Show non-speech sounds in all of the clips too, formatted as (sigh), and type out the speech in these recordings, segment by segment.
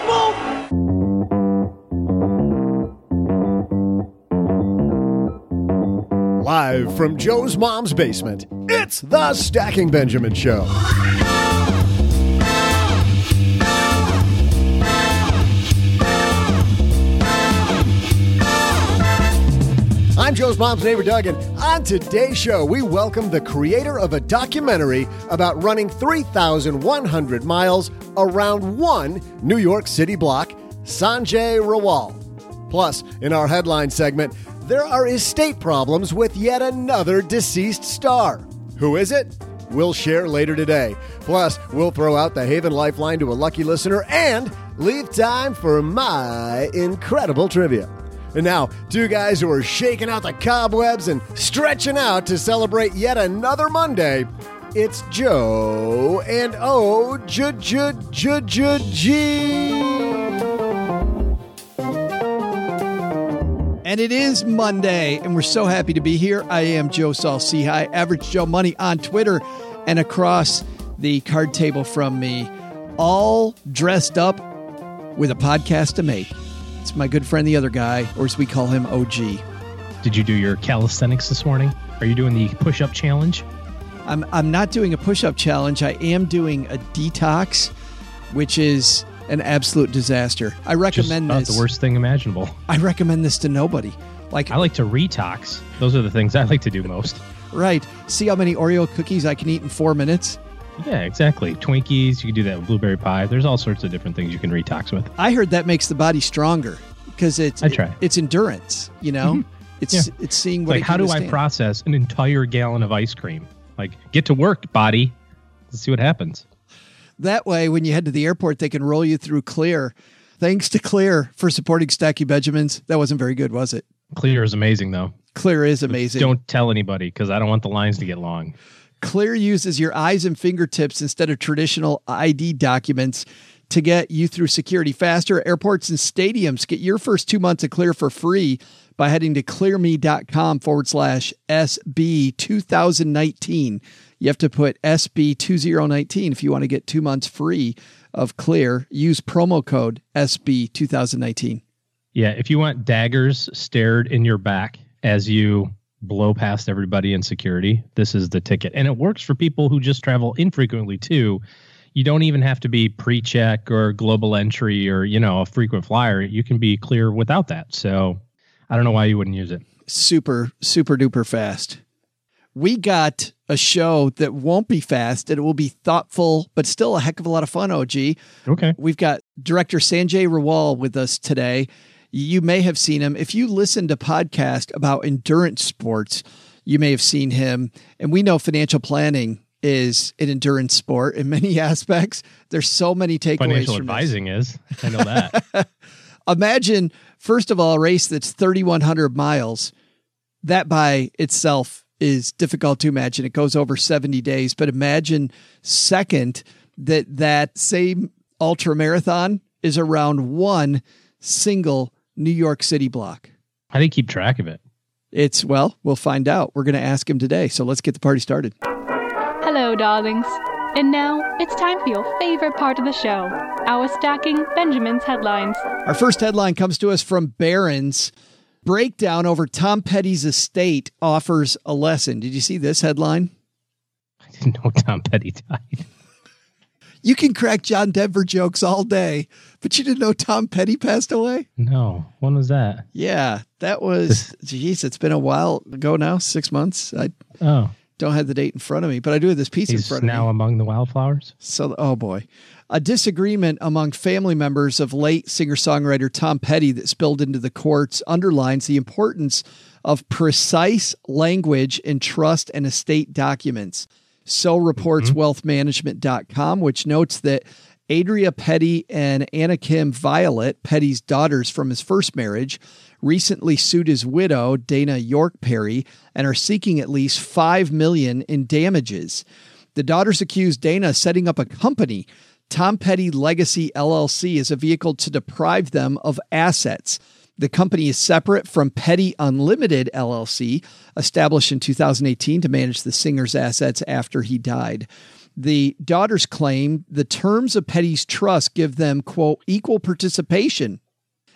people! Live from Joe's mom's basement, it's the Stacking Benjamin Show. I'm Joe's mom's neighbor, Doug, and on today's show, we welcome the creator of a documentary about running 3,100 miles around one New York City block, Sanjay Rawal. Plus, in our headline segment, there are estate problems with yet another deceased star. Who is it? We'll share later today. Plus, we'll throw out the Haven Lifeline to a lucky listener and leave time for my incredible trivia. And now, two guys who are shaking out the cobwebs and stretching out to celebrate yet another Monday. It's Joe and O J J J J G. And it is Monday, and we're so happy to be here. I am Joe Saul-Sehy, Average Joe Money on Twitter and across the card table from me, all dressed up with a podcast to make. It's my good friend, the other guy, or as we call him, OG. Did you do your calisthenics this morning? Are you doing the push up challenge? I'm, I'm not doing a push up challenge. I am doing a detox, which is an absolute disaster. I uh, recommend Just this. the worst thing imaginable. I recommend this to nobody. Like, I like to retox. Those are the things I like to do most. right. See how many Oreo cookies I can eat in four minutes? Yeah, exactly. Twinkies, you can do that with blueberry pie. There's all sorts of different things you can retox with. I heard that makes the body stronger because it's I try. it's endurance. You know, mm-hmm. it's Yeah. it's seeing what. like, it how do I process an entire gallon of ice cream? Like, get to work, body. Let's see what happens. That way, when you head to the airport, they can roll you through Clear. Thanks to Clear for supporting Stacky Benjamins. That wasn't very good, was it? Clear is amazing, though. Clear is amazing. Don't tell anybody because I don't want the lines to get long. Clear uses your eyes and fingertips instead of traditional ID documents to get you through security faster. Airports and stadiums get your first two months of Clear for free by heading to clearme.com forward slash SB 2019. You have to put SB 2019 if you want to get two months free of Clear. Use promo code SB 2019. Yeah, if you want daggers stared in your back as you blow past everybody in security, this is the ticket. And it works for people who just travel infrequently too. You don't even have to be pre-check or global entry or, you know, a frequent flyer. You can be clear without that. So I don't know why you wouldn't use it. super, super duper fast. We got a show that won't be fast and it will be thoughtful, but still a heck of a lot of fun, OG. Okay. We've got director Sanjay Rawal with us today. You may have seen him. If you listen to podcast about endurance sports, you may have seen him. And we know financial planning is an endurance sport in many (laughs) aspects. There's so many takeaways Financial from this. advising is. I know that. (laughs) imagine first of all a race that's 3100 miles that by itself is difficult to imagine it goes over 70 days but imagine second that that same ultra marathon is around one single new york city block How do you keep track of it? it's well we'll find out we're going to ask him today so let's get the party started Hello, darlings. And now it's time for your favorite part of the show our stacking Benjamin's headlines. Our first headline comes to us from Barron's. Breakdown over Tom Petty's estate offers a lesson. Did you see this headline? I didn't know Tom Petty died. (laughs) You can crack John Denver jokes all day, but you didn't know Tom Petty passed away? No. When was that? Yeah, that was, geez, it's been a while ago now, six months. I Oh, don't have the date in front of me, but I do have this piece in he's front of now among the wildflowers. So, oh boy. A disagreement among family members of late singer songwriter Tom Petty that spilled into the courts underlines the importance of precise language in trust and estate documents. So reports mm-hmm. wealthmanagement.com, which notes that Adria Petty and AnnaKim Violette, Petty's daughters from his first marriage, recently sued his widow, Dana York Petty, and are seeking at least 5 million in damages. The daughters accused Dana of setting up a company, Tom Petty Legacy LLC, as a vehicle to deprive them of assets. The company is separate from Petty Unlimited LLC, established in 2018 to manage the singer's assets after he died. The daughters claim the terms of Petty's trust give them, quote, equal participation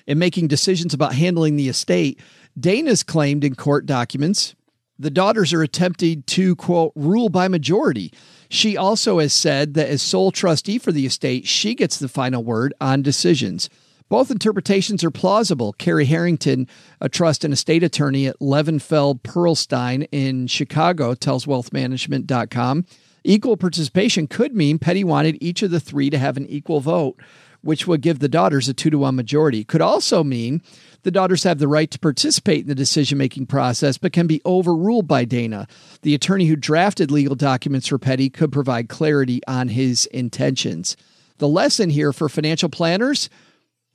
in making decisions about handling the estate. Dana's claimed in court documents the daughters are attempting to, quote, rule by majority. She also has said that as sole trustee for the estate, she gets the final word on decisions. Both interpretations are plausible. Carrie Harrington, a trust and estate attorney at Levenfeld Pearlstein in Chicago, tells wealthmanagement.com equal participation could mean Petty wanted each of the three to have an equal vote, which would give the daughters a two to one majority. Could also mean the daughters have the right to participate in the decision making process, but can be overruled by Dana. The attorney who drafted legal documents for Petty could provide clarity on his intentions. The lesson here for financial planners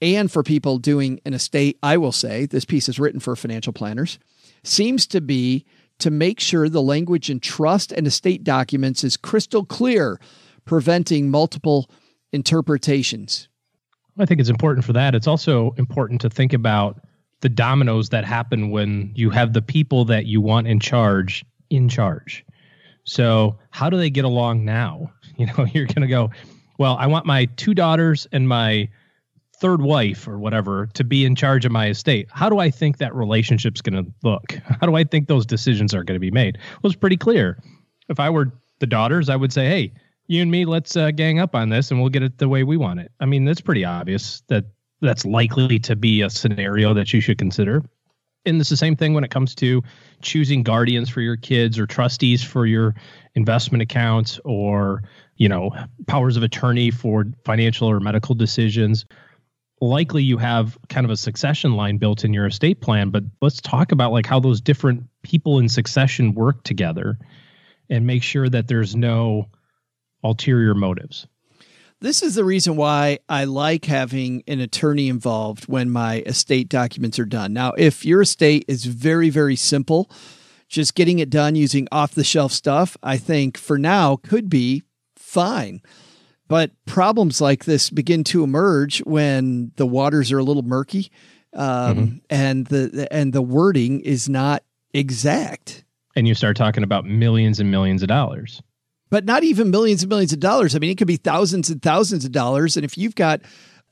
and for people doing an estate, I will say, this piece is written for financial planners, seems to be to make sure the language in trust and estate documents is crystal clear, preventing multiple interpretations. I think it's important for that. It's also important to think about the dominoes that happen when you have the people that you want in charge in charge. So, how do they get along now? (laughs) You know, you're going to go, well, I want my two daughters and my third wife or whatever to be in charge of my estate. How do I think that relationship's going to look? (laughs) How do I think those decisions are going to be made? Well, it's pretty clear. If I were the daughters, I would say, hey, you and me, let's uh, gang up on this and we'll get it the way we want it. I mean, that's pretty obvious that that's likely to be a scenario that you should consider. And it's the same thing when it comes to choosing guardians for your kids or trustees for your investment accounts or, you know, powers of attorney for financial or medical decisions. Likely you have kind of a succession line built in your estate plan, but let's talk about like how those different people in succession work together and make sure that there's no ulterior motives. This is the reason why I like having an attorney involved when my estate documents are done. Now, if your estate is very, very simple, just getting it done using off the shelf stuff, I think for now could be fine. But problems like this begin to emerge when the waters are a little murky um, and the and the wording is not exact. And you start talking about millions and millions of dollars. but not even millions and millions of dollars. I mean, it could be thousands and thousands of dollars. And if you've got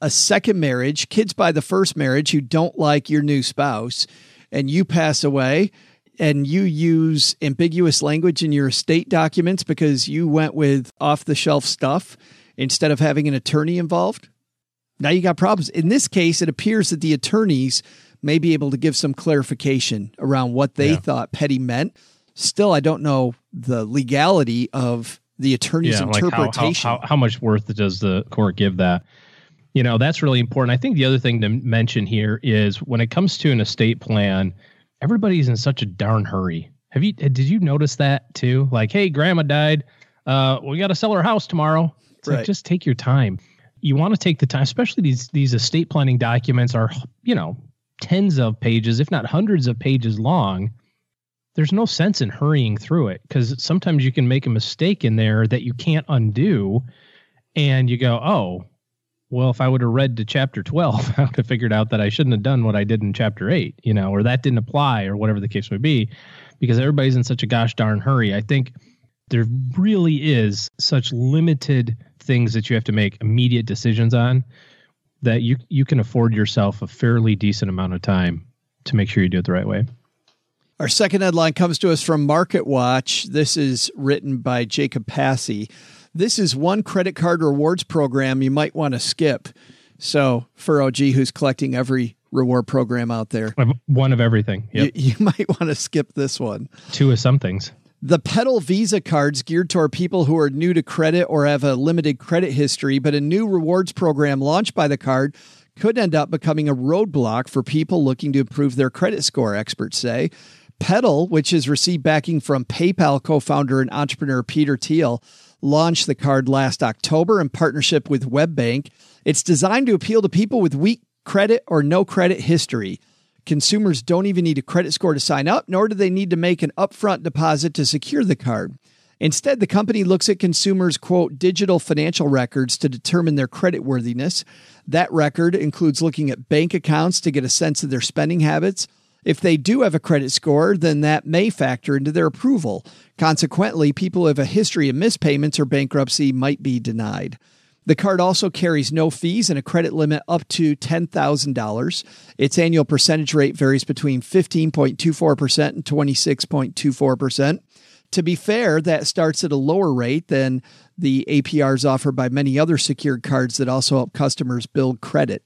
a second marriage, kids by the first marriage who don't like your new spouse, and you pass away and you use ambiguous language in your estate documents because you went with off the shelf stuff instead of having an attorney involved, now you got problems. In this case, it appears that the attorneys may be able to give some clarification around what they Yeah. thought Petty meant. Still, I don't know the legality of the attorney's like how, interpretation. how, how, how much worth does the court give that? You know, that's really important. I think the other thing to mention here is when it comes to an estate plan, everybody's in such a darn hurry. Have you did you notice that too? Like, hey, grandma died. Uh, we got to sell our house tomorrow. It's Right. like just take your time. You want to take the time, especially these these estate planning documents are, you know, tens of pages, if not hundreds of pages long there's no sense in hurrying through it because sometimes you can make a mistake in there that you can't undo and you go oh well if i would have read to chapter 12 (laughs) i would have figured out that i shouldn't have done what i did in chapter 8 you know or that didn't apply or whatever the case may be because everybody's in such a gosh darn hurry i think there really is such limited things that you have to make immediate decisions on that you you can afford yourself a fairly decent amount of time to make sure you do it the right way Our second headline comes to us from Market Watch. This is written by Jacob Passy. This is one credit card rewards program you might want to skip. So for OG, who's collecting every reward program out there, One of everything. Yep. you, you (laughs) might want to skip this one. Two of some things. The Petal Visa cards geared toward people who are new to credit or have a limited credit history, but a new rewards program launched by the card could end up becoming a roadblock for people looking to improve their credit score, experts say. Petal, which has received backing from PayPal co founder and entrepreneur Peter Thiel, launched the card last October in partnership with WebBank. It's designed to appeal to people with weak credit or no credit history. Consumers don't even need a credit score to sign up, nor do they need to make an upfront deposit to secure the card. Instead, the company looks at consumers' quote digital financial records to determine their credit worthiness. That record includes looking at bank accounts to get a sense of their spending habits. If they do have a credit score, then that may factor into their approval. Consequently, people who have a history of missed payments or bankruptcy might be denied. The card also carries no fees and a credit limit up to $10,000. Its annual percentage rate varies between 15.24% and 26.24%. To be fair, that starts at a lower rate than the APRs offered by many other secured cards that also help customers build credit.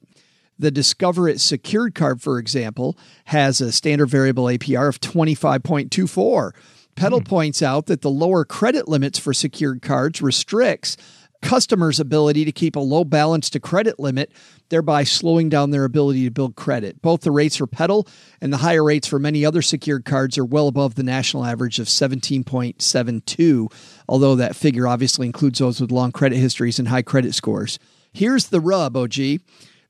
The Discover It secured card, for example, has a standard variable APR of 25.24. Petal hmm. points out that the lower credit limits for secured cards restricts customers' ability to keep a low balance to credit limit, thereby slowing down their ability to build credit. Both the rates for Petal and the higher rates for many other secured cards are well above the national average of 17.72, although that figure obviously includes those with long credit histories and high credit scores. Here's the rub, OG.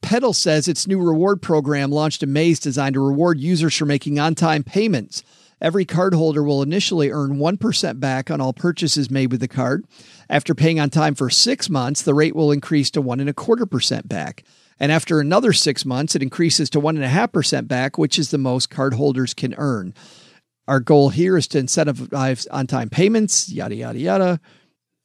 Petal says its new reward program launched in May is designed to reward users for making on time payments. Every cardholder will initially earn 1% back on all purchases made with the card. After paying on time for six months, the rate will increase to 1.25% back. And after another six months, it increases to 1.5% back, which is the most cardholders can earn. Our goal here is to incentivize on time payments, yada, yada, yada.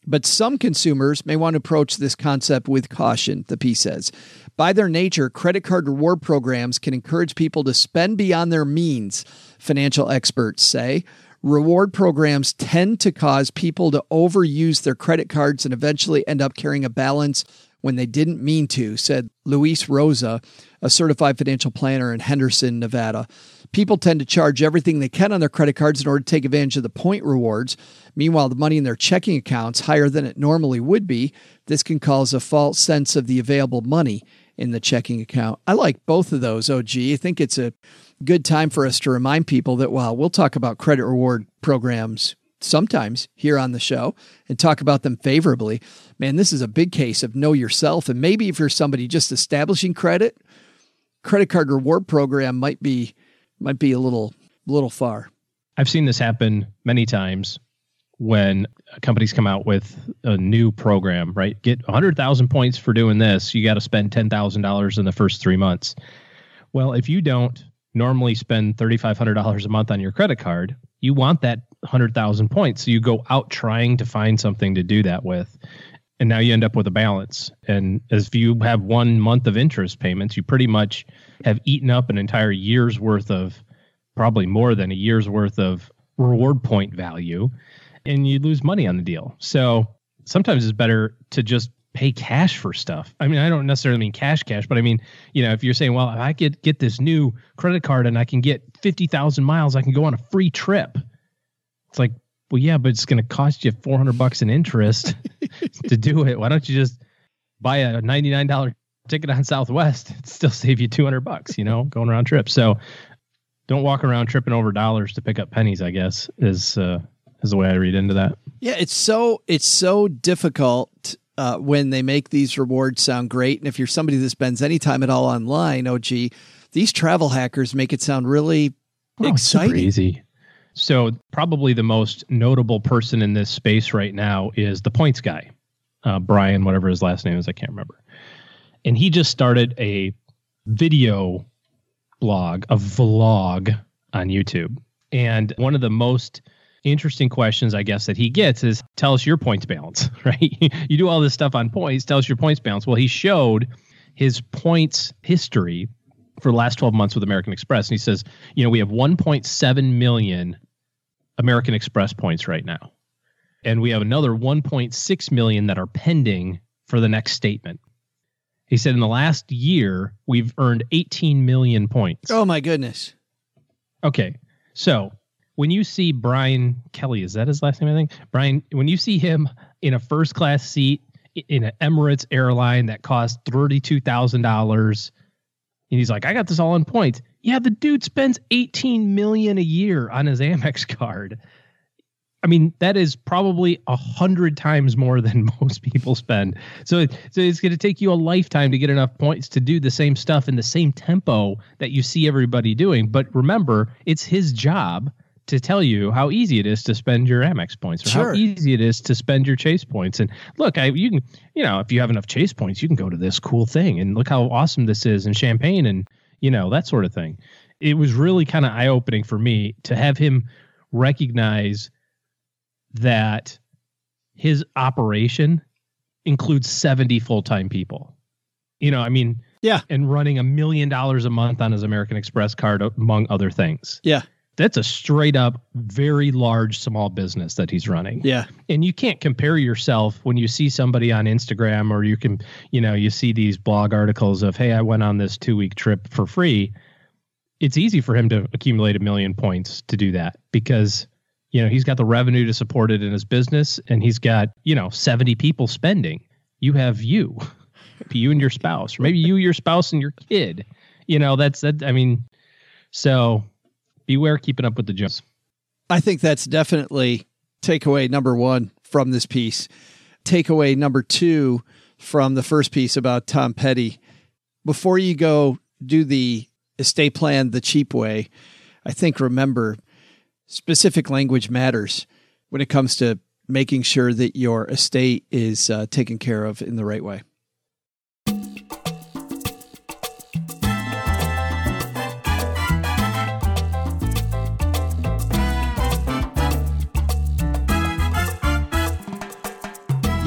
But some consumers may want to approach this concept with caution, the piece says. By their nature, credit card reward programs can encourage people to spend beyond their means, financial experts say. Reward programs tend to cause people to overuse their credit cards and eventually end up carrying a balance when they didn't mean to, said Luis Rosa, a certified financial planner in Henderson, Nevada. People tend to charge everything they can on their credit cards in order to take advantage of the point rewards. Meanwhile, the money in their checking accounts higher than it normally would be. This can cause a false sense of the available money in the checking account. I like both of those, OG. I think it's a good time for us to remind people that while we'll talk about credit reward programs sometimes here on the show and talk about them favorably, man, this is a big case of know yourself. And maybe if you're somebody just establishing credit, credit card reward program might be might be a little little far. I've seen this happen many times when companies come out with a new program, right? Get 100,000 points for doing this. You got to spend $10,000 in the first three months. Well, if you don't normally spend $3,500 a month on your credit card, you want that 100,000 points. So you go out trying to find something to do that with. And now you end up with a balance. And as you have one month of interest payments, you pretty much have eaten up an entire year's worth of, probably more than a year's worth of reward point value and you lose money on the deal. So sometimes it's better to just pay cash for stuff. I mean, I don't necessarily mean cash cash, but I mean, you know, if you're saying, well, if I get get this new credit card and I can get 50,000 miles, I can go on a free trip. It's like, well, yeah, but it's going to cost you 400 bucks in interest (laughs) to do it. Why don't you just buy a $99 ticket on Southwest? It'd still save you 200 bucks, you know, going around trip. So don't walk around tripping over dollars to pick up pennies, I guess, is uh, is the way I read into that. Yeah, it's so it's so difficult uh, when they make these rewards sound great, and if you're somebody that spends any time at all online, oh gee, these travel hackers make it sound really Oh, exciting. easy. So probably the most notable person in this space right now is the points guy, uh, Brian, whatever his last name is, I can't remember. And he just started a video blog, a vlog on YouTube. And one of the most interesting questions, I guess, that he gets is tell us your points balance, (laughs) right? you do all this stuff on points, tell us your points balance. Well, he showed his points history for the last 12 months with American Express. And he says, you know, we have 1.7 million American Express points right now. and we have another 1.6 million that are pending for the next statement. He said in the last year we've earned 18 million points. Oh my goodness. Okay. So when you see Brian Kelly, is that his last name? I think Brian. When you see him in a first class seat in an Emirates airline that costs thirty two thousand dollars, and he's like, "I got this all in points." Yeah, the dude spends eighteen million a year on his Amex card. I mean, that is probably a hundred times more than (laughs) most people spend. So, so it's going to take you a lifetime to get enough points to do the same stuff in the same tempo that you see everybody doing. But remember, it's his job to tell you how easy it is to spend your Amex points or Sure. how easy it is to spend your Chase points. And look, I you can you know if you have enough Chase points, you can go to this cool thing and look how awesome this is and champagne and you know that sort of thing. It was really kind of eye opening for me to have him recognize that his operation includes 70 full-time people. You know, I mean, Yeah. and running a million dollars a month on his American Express card among other things Yeah. That's a straight up very large small business that he's running. Yeah. and you can't compare yourself when you see somebody on instagram or you can you know you see these blog articles of hey i went on this two week trip for free. It's easy for him to accumulate a million points to do that because you know he's got the revenue to support it in his business and he's got you know 70 people spending. You have you (laughs) you and your spouse or maybe you your spouse and your kid. You know that's that i mean so beware keeping up with the Jones. I think that's definitely takeaway number one from this piece. Takeaway number two from the first piece about Tom Petty. Before you go do the estate plan the cheap way, I think remember specific language matters when it comes to making sure that your estate is uh, taken care of in the right way.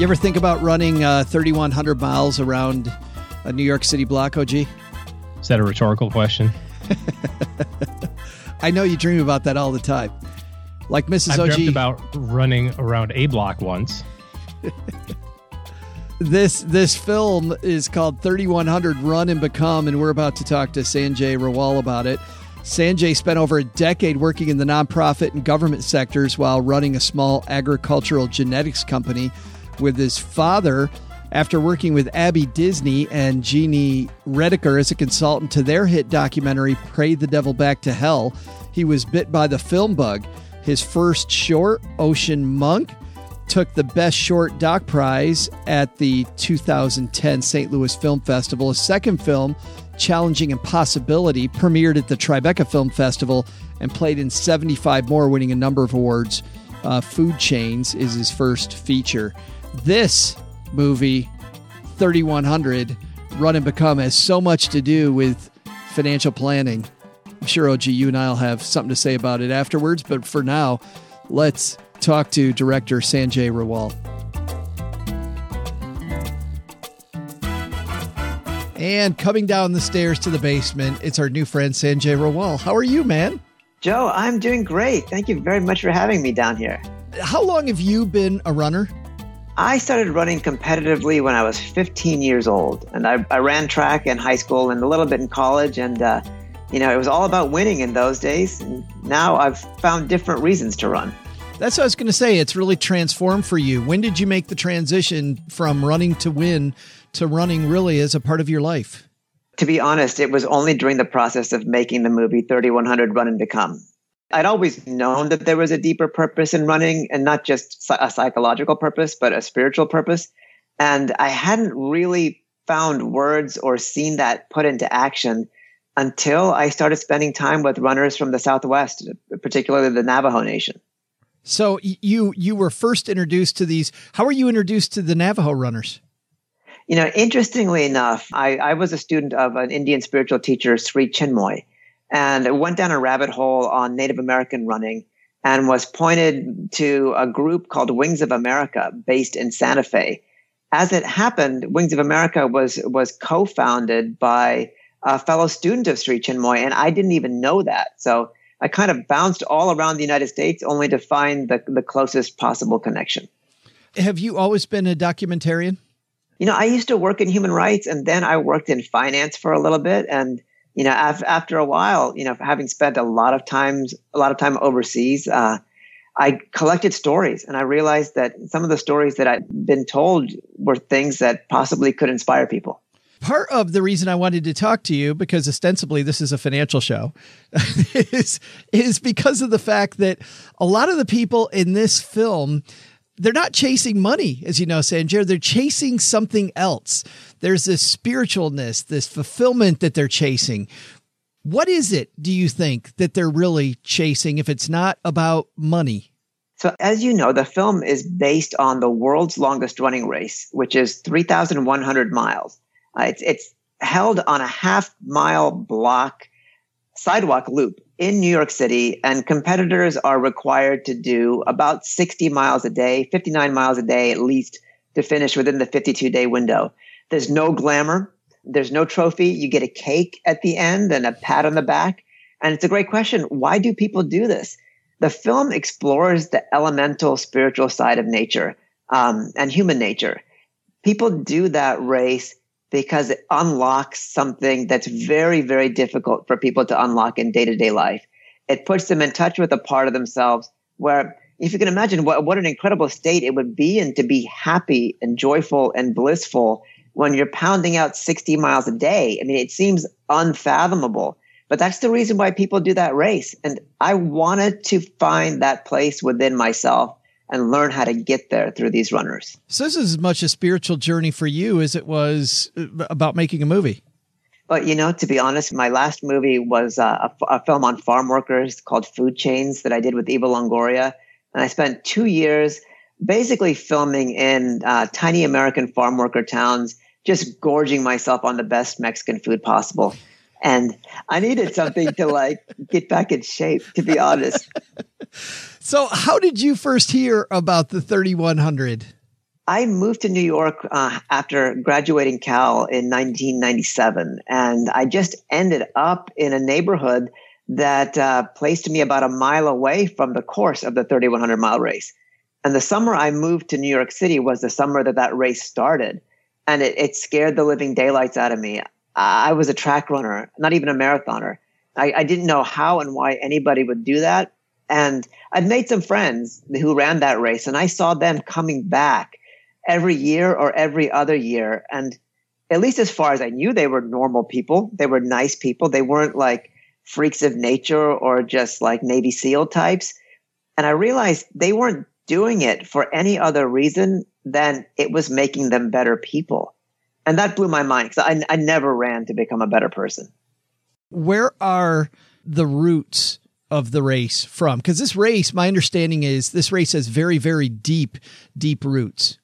You ever think about running uh, 3,100 miles around a New York City block, OG? Is that a rhetorical question? (laughs) I know you dream about that all the time. Like Mrs. I've OG, dreamt about running around a block once. (laughs) this this film is called 3100 Run and Become, and we're about to talk to Sanjay Rawal about it. Sanjay spent over a decade working in the nonprofit and government sectors while running a small agricultural genetics company with his father. After working with Abby Disney and Gini Reticker as a consultant to their hit documentary Pray the Devil Back to Hell, he was bit by the film bug. His first short, Ocean Monk, took the Best Short Doc Prize at the 2010 St. Louis Film Festival. His second film, Challenging Impossibility, premiered at the Tribeca Film Festival and played in 75 more, winning a number of awards. Uh, Food Chains is his first feature. This movie, 3100, Run and Become, has so much to do with financial planning. I'm sure, OG, you and I'll have something to say about it afterwards, but for now, let's talk to director Sanjay Rawal. And coming down the stairs to the basement, it's our new friend Sanjay Rawal. How are you, man? Joe, I'm doing great. Thank you very much for having me down here. How long have you been a runner? I started running competitively when I was 15 years old, and I, I ran track in high school and a little bit in college. And, uh, you know, it was all about winning in those days. And now I've found different reasons to run. That's what I was going to say. It's really transformed for you. When did you make the transition from running to win to running really as a part of your life? To be honest, it was only during the process of making the movie 3100 Run and Become. I'd always known that there was a deeper purpose in running and not just a psychological purpose, but a spiritual purpose. And I hadn't really found words or seen that put into action until I started spending time with runners from the Southwest, particularly the Navajo Nation. So you you were first introduced to these. How were you introduced to the Navajo runners? You know, interestingly enough, I, I was a student of an Indian spiritual teacher, Sri Chinmoy, and went down a rabbit hole on Native American running and was pointed to a group called Wings of America based in Santa Fe. As it happened, Wings of America was was co-founded by a fellow student of Sri Chinmoy, and I didn't even know that. So I kind of bounced all around the United States only to find the, the closest possible connection. Have you always been a documentarian? You know, I used to work in human rights and then I worked in finance for a little bit. And, you know, af- after a while, you know, having spent a lot of times, a lot of time overseas, uh, I collected stories and I realized that some of the stories that I'd been told were things that possibly could inspire people. Part of the reason I wanted to talk to you, because ostensibly this is a financial show, (laughs) is, is because of the fact that a lot of the people in this film, they're not chasing money, as you know, Sanjay. They're chasing something else. There's this spiritualness, this fulfillment that they're chasing. What is it, do you think, that they're really chasing if it's not about money? So, as you know, the film is based on the world's longest running race, which is 3,100 miles. Uh, it's, it's held on a half mile block sidewalk loop in New York City, and competitors are required to do about 60 miles a day, 59 miles a day at least, to finish within the 52 day window. There's no glamour. There's no trophy. You get a cake at the end and a pat on the back. And it's a great question. Why do people do this? The film explores the elemental spiritual side of nature um, and human nature. People do that race because it unlocks something that's very, very difficult for people to unlock in day to day life. It puts them in touch with a part of themselves where, if you can imagine what, what an incredible state it would be in to be happy and joyful and blissful when you're pounding out 60 miles a day. I mean, it seems unfathomable, but that's the reason why people do that race. And I wanted to find that place within myself and learn how to get there through these runners. So this is as much a spiritual journey for you as it was uh, about making a movie. But you know, to be honest, my last movie was uh, a, a, film on farm workers called Food Chains that I did with Eva Longoria, and I spent two years basically filming in uh, tiny American farm worker towns, just gorging myself on the best Mexican food possible. And I needed something to like get back in shape, to be honest. So, how did you first hear about the 3100? I moved to New York uh, after graduating Cal in 1997, and I just ended up in a neighborhood that uh, placed me about a mile away from the course of the 3100 mile race. And the summer I moved to New York City was the summer that that race started. And it, it scared the living daylights out of me. I was a track runner, not even a marathoner. I, I didn't know how and why anybody would do that. And I'd made some friends who ran that race, and I saw them coming back every year or every other year. And at least as far as I knew, they were normal people. They were nice people. They weren't like freaks of nature or just like Navy SEAL types. And I realized they weren't doing it for any other reason than it was making them better people. And that blew my mind because I, I never ran to become a better person. Where are the roots of the race from? Because this race, my understanding is this race has very, very deep, deep roots.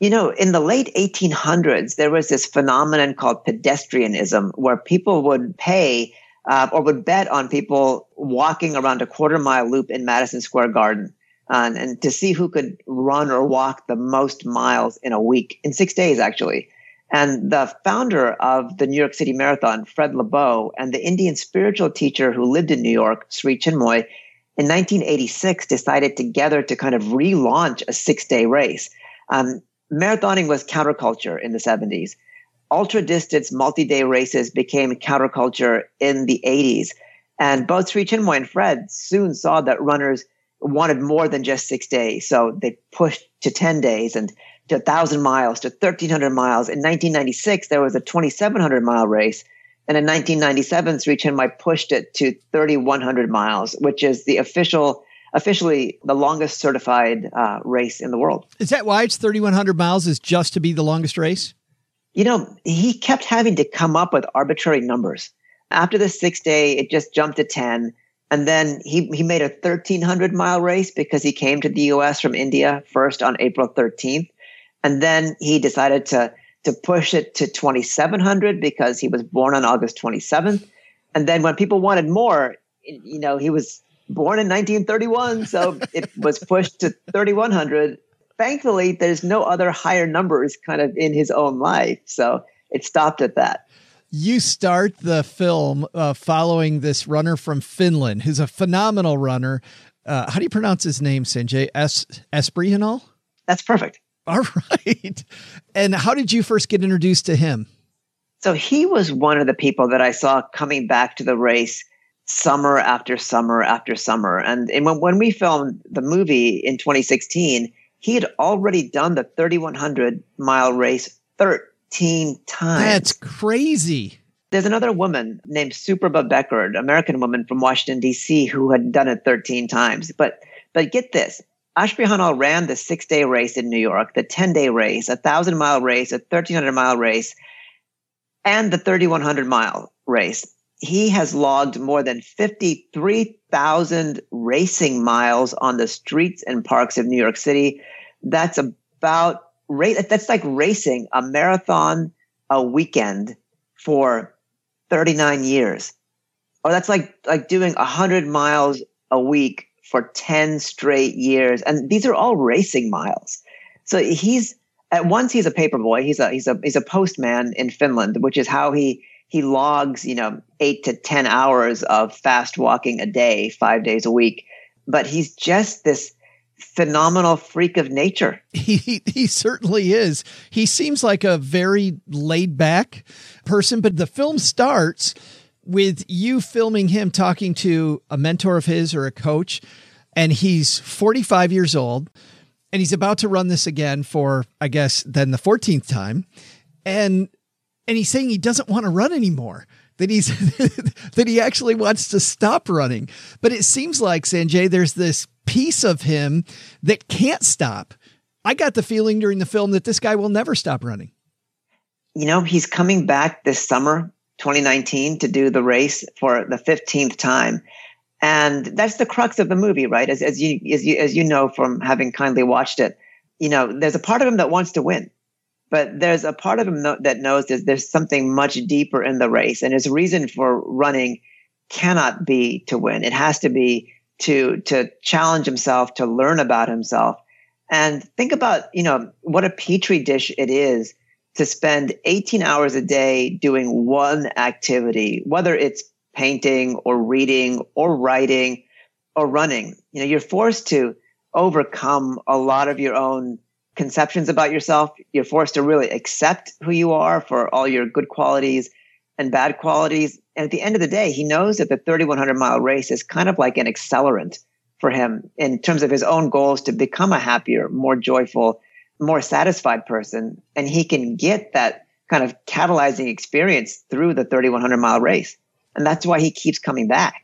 You know, in the late 1800s, there was this phenomenon called pedestrianism where people would pay uh, or would bet on people walking around a quarter mile loop in Madison Square Garden and, and to see who could run or walk the most miles in a week, in six days, actually. And the founder of the New York City Marathon, Fred Lebow, and the Indian spiritual teacher who lived in New York, Sri Chinmoy, in 1986 decided together to kind of relaunch a six day race. Um, marathoning was counterculture in the 70s. Ultra distance multi day races became counterculture in the 80s. And both Sri Chinmoy and Fred soon saw that runners wanted more than just six days. So they pushed to 10 days and to 1,000 miles to 1,300 miles. In 1996, there was a 2,700 mile race. And in 1997, Sri Chinmoy pushed it to 3,100 miles, which is the official, officially the longest certified uh, race in the world. Is that why it's 3,100 miles is just to be the longest race? You know, he kept having to come up with arbitrary numbers. After the six day, it just jumped to 10. And then he, he made a 1300 mile race because he came to the US from India first on April 13th. And then he decided to, to push it to 2700 because he was born on August 27th. And then when people wanted more, you know, he was born in 1931. So (laughs) it was pushed to 3100. Thankfully, there's no other higher numbers kind of in his own life. So it stopped at that. You start the film uh, following this runner from Finland who's a phenomenal runner. Uh, how do you pronounce his name, Sanjay? Es Ashprihanal? That's perfect. (laughs) All right. And how did you first get introduced to him? So he was one of the people that I saw coming back to the race summer after summer after summer. And, and when, when we filmed the movie in 2016, he had already done the 3100 mile race 13 times. That's crazy. There's another woman named Suprabha Beckjord, American woman from Washington, D.C., who had done it 13 times. But, but get this. Ashprihanal ran the six day race in New York, the 10 day race, a thousand mile race, a 1300 mile race, and the 3100 mile race he has logged more than 53,000 racing miles on the streets and parks of New York City. That's about that's like racing a marathon a weekend for 39 years. Or that's like like doing 100 miles a week for 10 straight years. And these are all racing miles. So he's at once he's a paper boy. He's a he's a he's a postman in Finland, which is how he he logs, you know, eight to 10 hours of fast walking a day, five days a week. But he's just this phenomenal freak of nature. (laughs) He, he, certainly is. He seems like a very laid back person, but the film starts with you filming him talking to a mentor of his or a coach, and he's 45 years old and he's about to run this again for, I guess, then the 14th time. And and he's saying he doesn't want to run anymore that he's (laughs) that he actually wants to stop running but it seems like sanjay there's this piece of him that can't stop. I got the feeling during the film that this guy will never stop running. You know he's coming back this summer 2019 to do the race for the 15th time. And that's the crux of the movie right? As, as you as you as you know from having kindly watched it you know there's a part of him that wants to win but there's a part of him that knows that there's something much deeper in the race and his reason for running cannot be to win. It has to be to to challenge himself to learn about himself. And think about you know what a petri dish it is to spend 18 hours a day doing one activity whether it's painting or reading or writing or running. You know you're forced to overcome a lot of your own conceptions about yourself. You're forced to really accept who you are for all your good qualities and bad qualities. And at the end of the day, he knows that the 3100 mile race is kind of like an accelerant for him in terms of his own goals to become a happier, more joyful, more satisfied person. And he can get that kind of catalyzing experience through the 3100 mile race. And that's why he keeps coming back.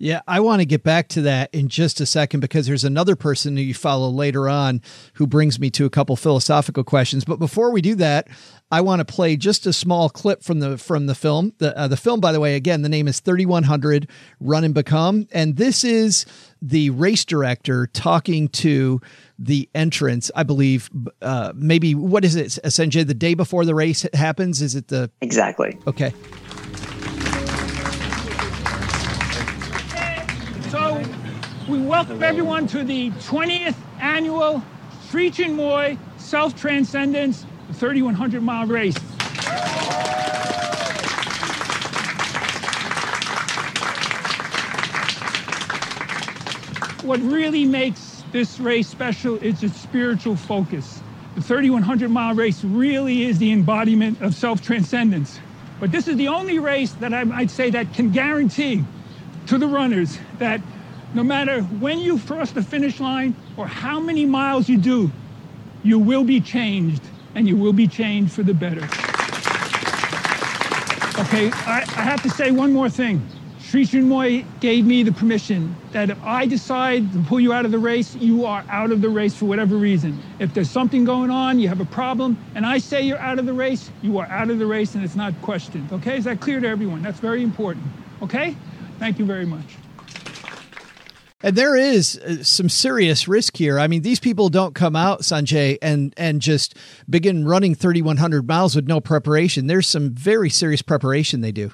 Yeah, I want to get back to that in just a second because there's another person who you follow later on who brings me to a couple philosophical questions. But before we do that, I want to play just a small clip from the from the film. The uh, the film, by the way, again, the name is 3100 Run and Become, and this is the race director talking to the entrance. I believe, uh, maybe what is it, essentially the day before the race happens? Is it the exactly? Okay. We welcome everyone to the 20th annual Sri Chinmoy Self Transcendence 3100 mile race. What really makes this race special is its spiritual focus. The 3100 mile race really is the embodiment of self transcendence. But this is the only race that I might say that can guarantee to the runners that no matter when you cross the finish line or how many miles you do, you will be changed and you will be changed for the better. Okay, I, I have to say one more thing. Sri Chinmoy gave me the permission that if I decide to pull you out of the race, you are out of the race for whatever reason. If there's something going on, you have a problem, and I say you're out of the race, you are out of the race and it's not questioned. Okay, is that clear to everyone? That's very important. Okay? Thank you very much. And there is uh, some serious risk here. I mean, these people don't come out, Sanjay, and and just begin running 3,100 miles with no preparation. There's some very serious preparation they do.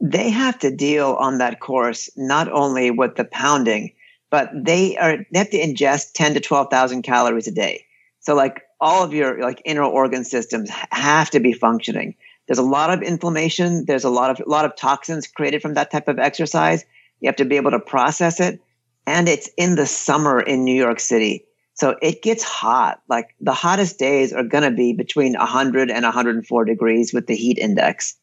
They have to deal on that course not only with the pounding, but they are they have to ingest 10 to 12,000 calories a day. So like all of your like inner organ systems have to be functioning. There's a lot of inflammation. There's a lot of a lot of toxins created from that type of exercise. You have to be able to process it, and it's in the summer in New York City. So it gets hot. Like the hottest days are going to be between 100 and 104 degrees with the heat index.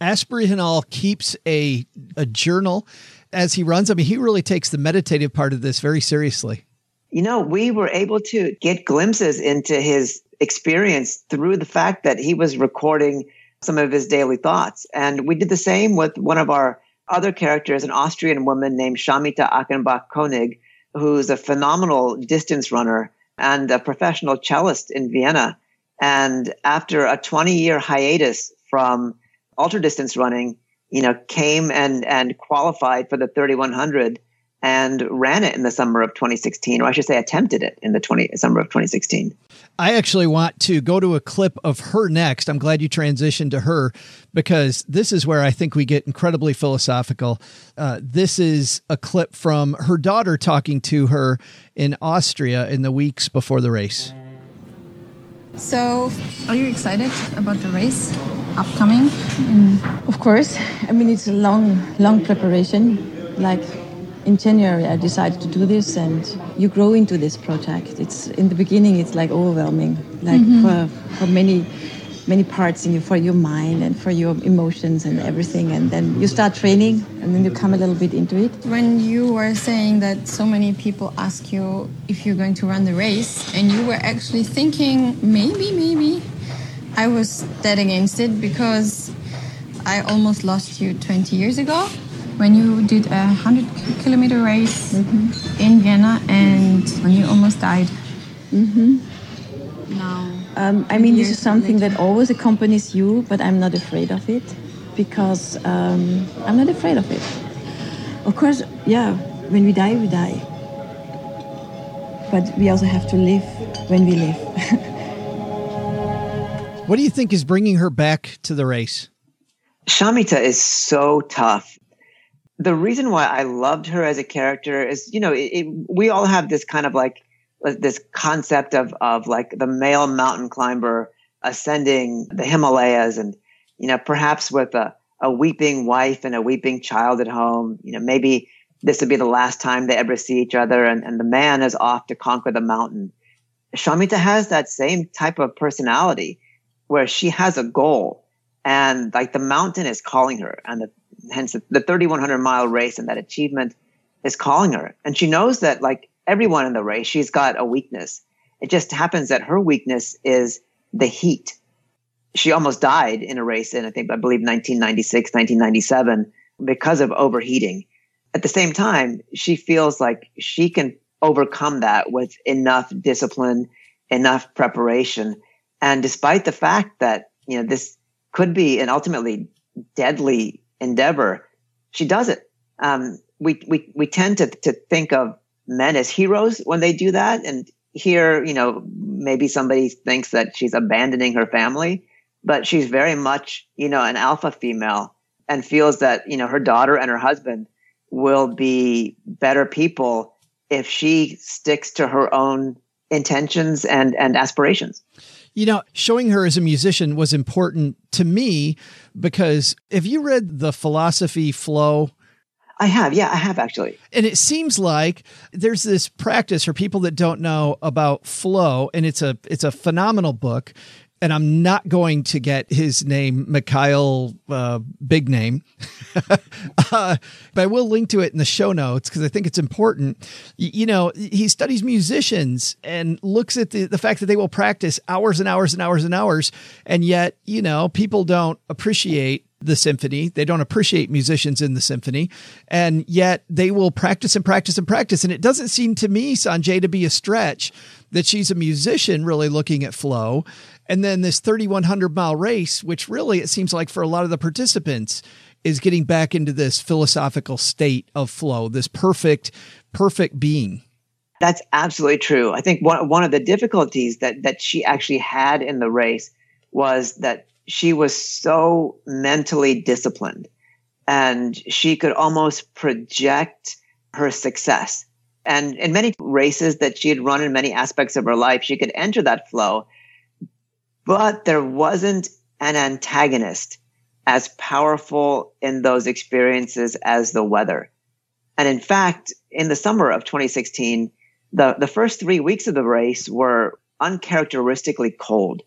Ashprihanal keeps a a journal as he runs. I mean, he really takes the meditative part of this very seriously. You know, we were able to get glimpses into his experience through the fact that he was recording some of his daily thoughts. And we did the same with one of our other character is an Austrian woman named Shamita Achenbach Koenig, who's a phenomenal distance runner and a professional cellist in Vienna. And after a 20 year hiatus from ultra distance running, you know, came and and qualified for the 3100 and ran it in the summer of 2016, or I should say, attempted it in the 20 summer of 2016. I actually want to go to a clip of her next. I'm glad you transitioned to her because this is where I think we get incredibly philosophical. Uh, this is a clip from her daughter talking to her in Austria in the weeks before the race. So, are you excited about the race upcoming? Of course. I mean, it's a long, long preparation. Like in January, I decided to do this, and you grow into this project. It's in the beginning, it's like overwhelming, like mm-hmm. for for many many parts in you for your mind and for your emotions and everything and then you start training and then you come a little bit into it when you were saying that so many people ask you if you're going to run the race and you were actually thinking maybe maybe i was dead against it because i almost lost you 20 years ago when you did a 100 kilometer race mm-hmm. in vienna and when you almost died mm-hmm. now um, I mean, this is something that always accompanies you, but I'm not afraid of it because um, I'm not afraid of it. Of course, yeah, when we die, we die. But we also have to live when we live. (laughs) what do you think is bringing her back to the race? Shamita is so tough. The reason why I loved her as a character is, you know, it, it, we all have this kind of like this concept of of like the male mountain climber ascending the Himalayas and you know perhaps with a, a weeping wife and a weeping child at home you know maybe this would be the last time they ever see each other and, and the man is off to conquer the mountain. Shamita has that same type of personality where she has a goal and like the mountain is calling her and the, hence the 3100 mile race and that achievement is calling her and she knows that like everyone in the race, she's got a weakness. It just happens that her weakness is the heat. She almost died in a race in, I think, I believe 1996, 1997 because of overheating. At the same time, she feels like she can overcome that with enough discipline, enough preparation. And despite the fact that, you know, this could be an ultimately deadly endeavor, she does it. Um, we, we, we tend to, to think of men as heroes when they do that. And here, you know, maybe somebody thinks that she's abandoning her family, but she's very much, you know, an alpha female and feels that, you know, her daughter and her husband will be better people if she sticks to her own intentions and, and aspirations. You know, showing her as a musician was important to me because if you read the philosophy flow I have, yeah, I have actually. And it seems like there's this practice for people that don't know about flow, and it's a it's a phenomenal book. And I'm not going to get his name, Mikhail, uh, big name, (laughs) uh, but I will link to it in the show notes because I think it's important. Y- you know, he studies musicians and looks at the, the fact that they will practice hours and hours and hours and hours. And yet, you know, people don't appreciate the symphony. They don't appreciate musicians in the symphony. And yet they will practice and practice and practice. And it doesn't seem to me, Sanjay, to be a stretch that she's a musician really looking at flow. And then this 3,100 mile race, which really it seems like for a lot of the participants is getting back into this philosophical state of flow, this perfect, perfect being. That's absolutely true. I think one, one of the difficulties that, that she actually had in the race was that she was so mentally disciplined and she could almost project her success. And in many races that she had run in many aspects of her life, she could enter that flow. But there wasn't an antagonist as powerful in those experiences as the weather. And in fact, in the summer of 2016, the, the first three weeks of the race were uncharacteristically cold.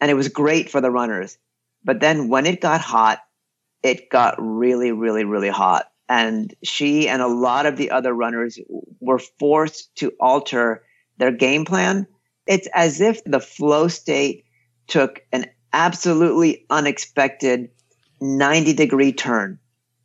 And it was great for the runners. But then when it got hot, it got really, really, really hot. And she and a lot of the other runners were forced to alter their game plan. It's as if the flow state took an absolutely unexpected 90 degree turn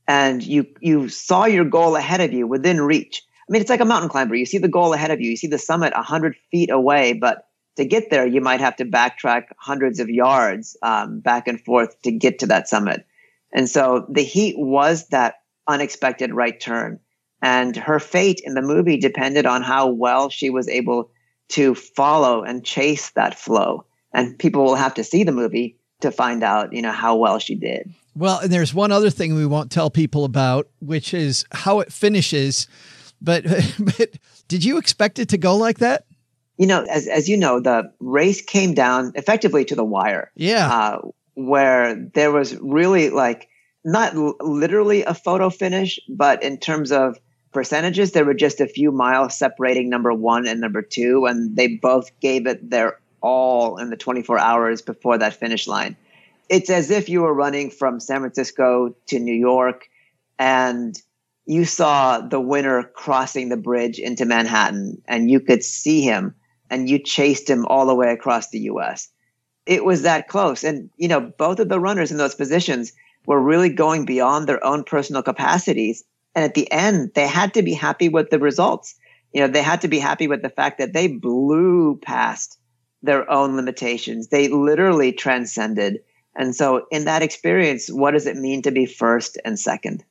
and you, you saw your goal ahead of you within reach. I mean, it's like a mountain climber. You see the goal ahead of you. You see the summit a hundred feet away, but to get there, you might have to backtrack hundreds of yards um, back and forth to get to that summit. And so the heat was that unexpected right turn. And her fate in the movie depended on how well she was able to follow and chase that flow. And people will have to see the movie to find out, you know, how well she did. Well, and there's one other thing we won't tell people about, which is how it finishes. But, (laughs) but did you expect it to go like that? You know, as as you know, the race came down effectively to the wire. Yeah, uh, where there was really like not l- literally a photo finish, but in terms of percentages, there were just a few miles separating number one and number two, and they both gave it their all in the 24 hours before that finish line. It's as if you were running from San Francisco to New York and you saw the winner crossing the bridge into Manhattan and you could see him and you chased him all the way across the US. It was that close. And, you know, both of the runners in those positions were really going beyond their own personal capacities. And at the end, they had to be happy with the results. You know, they had to be happy with the fact that they blew past their own limitations. They literally transcended. And so, in that experience, what does it mean to be first and second?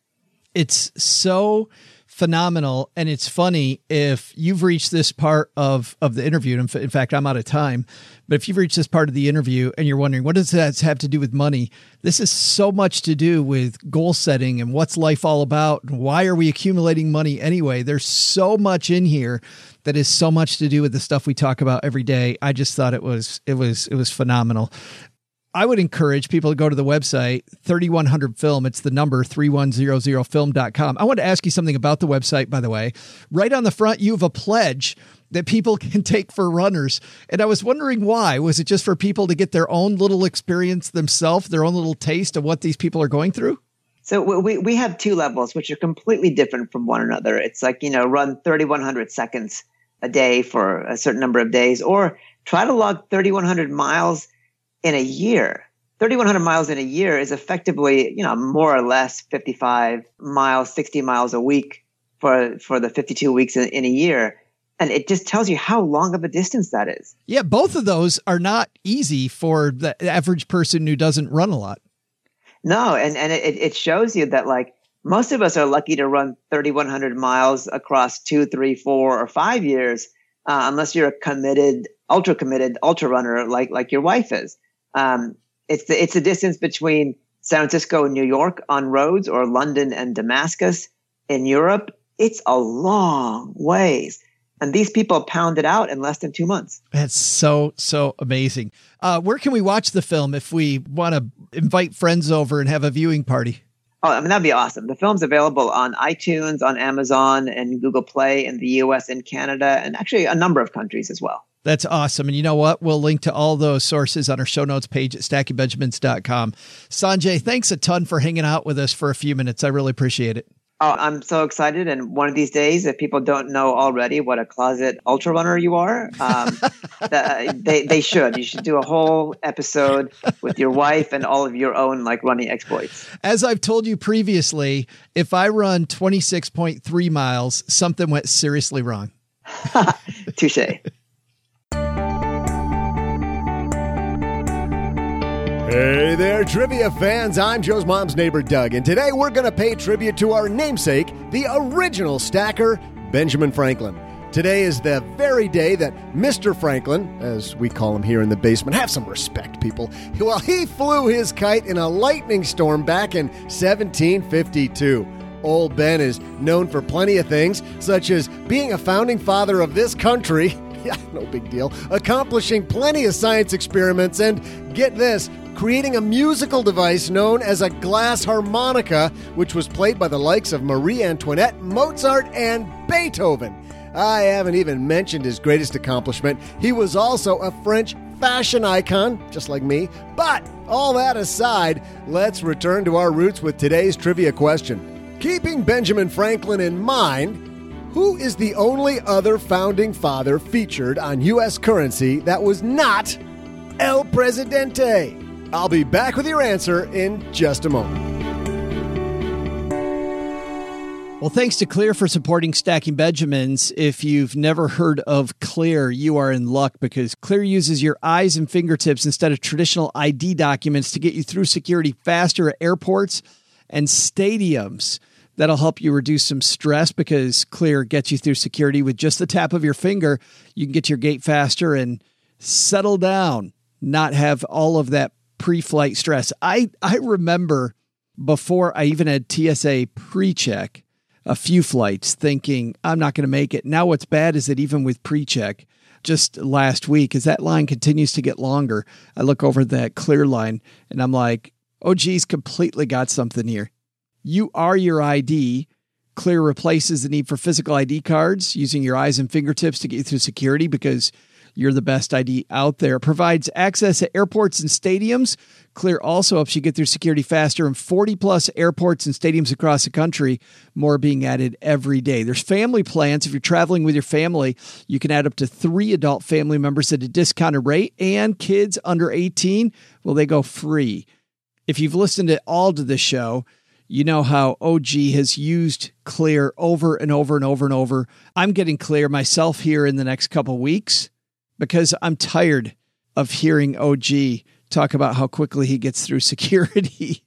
It's so phenomenal. And it's funny if you've reached this part of of the interview and in fact i'm out of time but if you've reached this part of the interview and you're wondering what does that have to do with money? This is so much to do with goal setting and what's life all about and why are we accumulating money anyway? There's so much in here that is so much to do with the stuff we talk about every day. I just thought it was it was it was phenomenal I would encourage people to go to the website 3100 film. It's the number 3100film.com. I want to ask you something about the website, by the way. Right on the front, you have a pledge that people (laughs) can take for runners. And I was wondering why. Was it just for people to get their own little experience themselves, their own little taste of what these people are going through? So we, we have two levels, which are completely different from one another. It's like, you know, run 3,100 seconds a day for a certain number of days, or try to log 3,100 miles in a year. 3,100 miles in a year is effectively, you know, more or less 55 miles, 60 miles a week for, for the 52 weeks in, in a year. And it just tells you how long of a distance that is. Yeah, both of those are not easy for the average person who doesn't run a lot. No, and, and it, it shows you that like most of us are lucky to run 3,100 miles across two, three, four, or five years, uh, unless you're a committed, ultra committed ultra runner like like your wife is. Um, it's the it's the distance between San Francisco and New York on roads, or London and Damascus in Europe. It's a long ways. And these people pound it out in less than two months. That's so, so amazing. Uh, where can we watch the film if we want to invite friends over and have a viewing party? Oh, I mean, that'd be awesome. The film's available on iTunes, on Amazon, and Google Play in the US and Canada, and actually a number of countries as well. That's awesome. And you know what? We'll link to all those sources on our show notes page at stackingbenjamins.com. Sanjay, thanks a ton for hanging out with us for a few minutes. I really appreciate it. Oh, I'm so excited. And one of these days, if people don't know already what a closet ultra runner you are, um, (laughs) the, they, they should. You should do a whole episode with your wife and all of your own like running exploits. As I've told you previously, if I run 26.3 miles, something went seriously wrong. (laughs) Touche. Hey there, trivia fans. I'm Joe's mom's neighbor, Doug, and today we're going to pay tribute to our namesake, the original stacker, Benjamin Franklin. Today is the very day that Mr. Franklin, as we call him here in the basement, have some respect, people. Well, he flew his kite in a lightning storm back in 1752. Old Ben is known for plenty of things, such as being a founding father of this country (laughs) (laughs) Yeah, no big deal. Accomplishing plenty of science experiments and get this, creating a musical device known as a glass harmonica, which was played by the likes of Marie Antoinette, Mozart, and Beethoven. I haven't even mentioned his greatest accomplishment. He was also a French fashion icon, just like me. But all that aside, let's return to our roots with today's trivia question. Keeping Benjamin Franklin in mind, who is the only other founding father featured on U.S. currency that was not El Presidente? I'll be back with your answer in just a moment. Well, thanks to Clear for supporting Stacking Benjamins. If you've never heard of Clear, you are in luck because Clear uses your eyes and fingertips instead of traditional ID documents to get you through security faster at airports and stadiums. That'll help you reduce some stress because Clear gets you through security with just the tap of your finger. You can get to your gate faster and settle down, not have all of that pre flight stress. I, I remember before I even had TSA pre check a few flights thinking I'm not going to make it. Now, what's bad is that even with pre check, just last week, as that line continues to get longer, I look over that clear line and I'm like, oh, geez, completely got something here. You are your ID. Clear replaces the need for physical ID cards using your eyes and fingertips to get you through security because you're the best ID out there. Provides access at airports and stadiums. Clear also helps you get through security faster in 40 plus airports and stadiums across the country. More being added every day. There's family plans. If you're traveling with your family, you can add up to three adult family members at a discounted rate, and kids under 18, well, they go free. If you've listened at all to this show, you know how OG has used Clear over and over and over and over. I'm getting Clear myself here in the next couple weeks because I'm tired of hearing OG talk about how quickly he gets through (laughs) security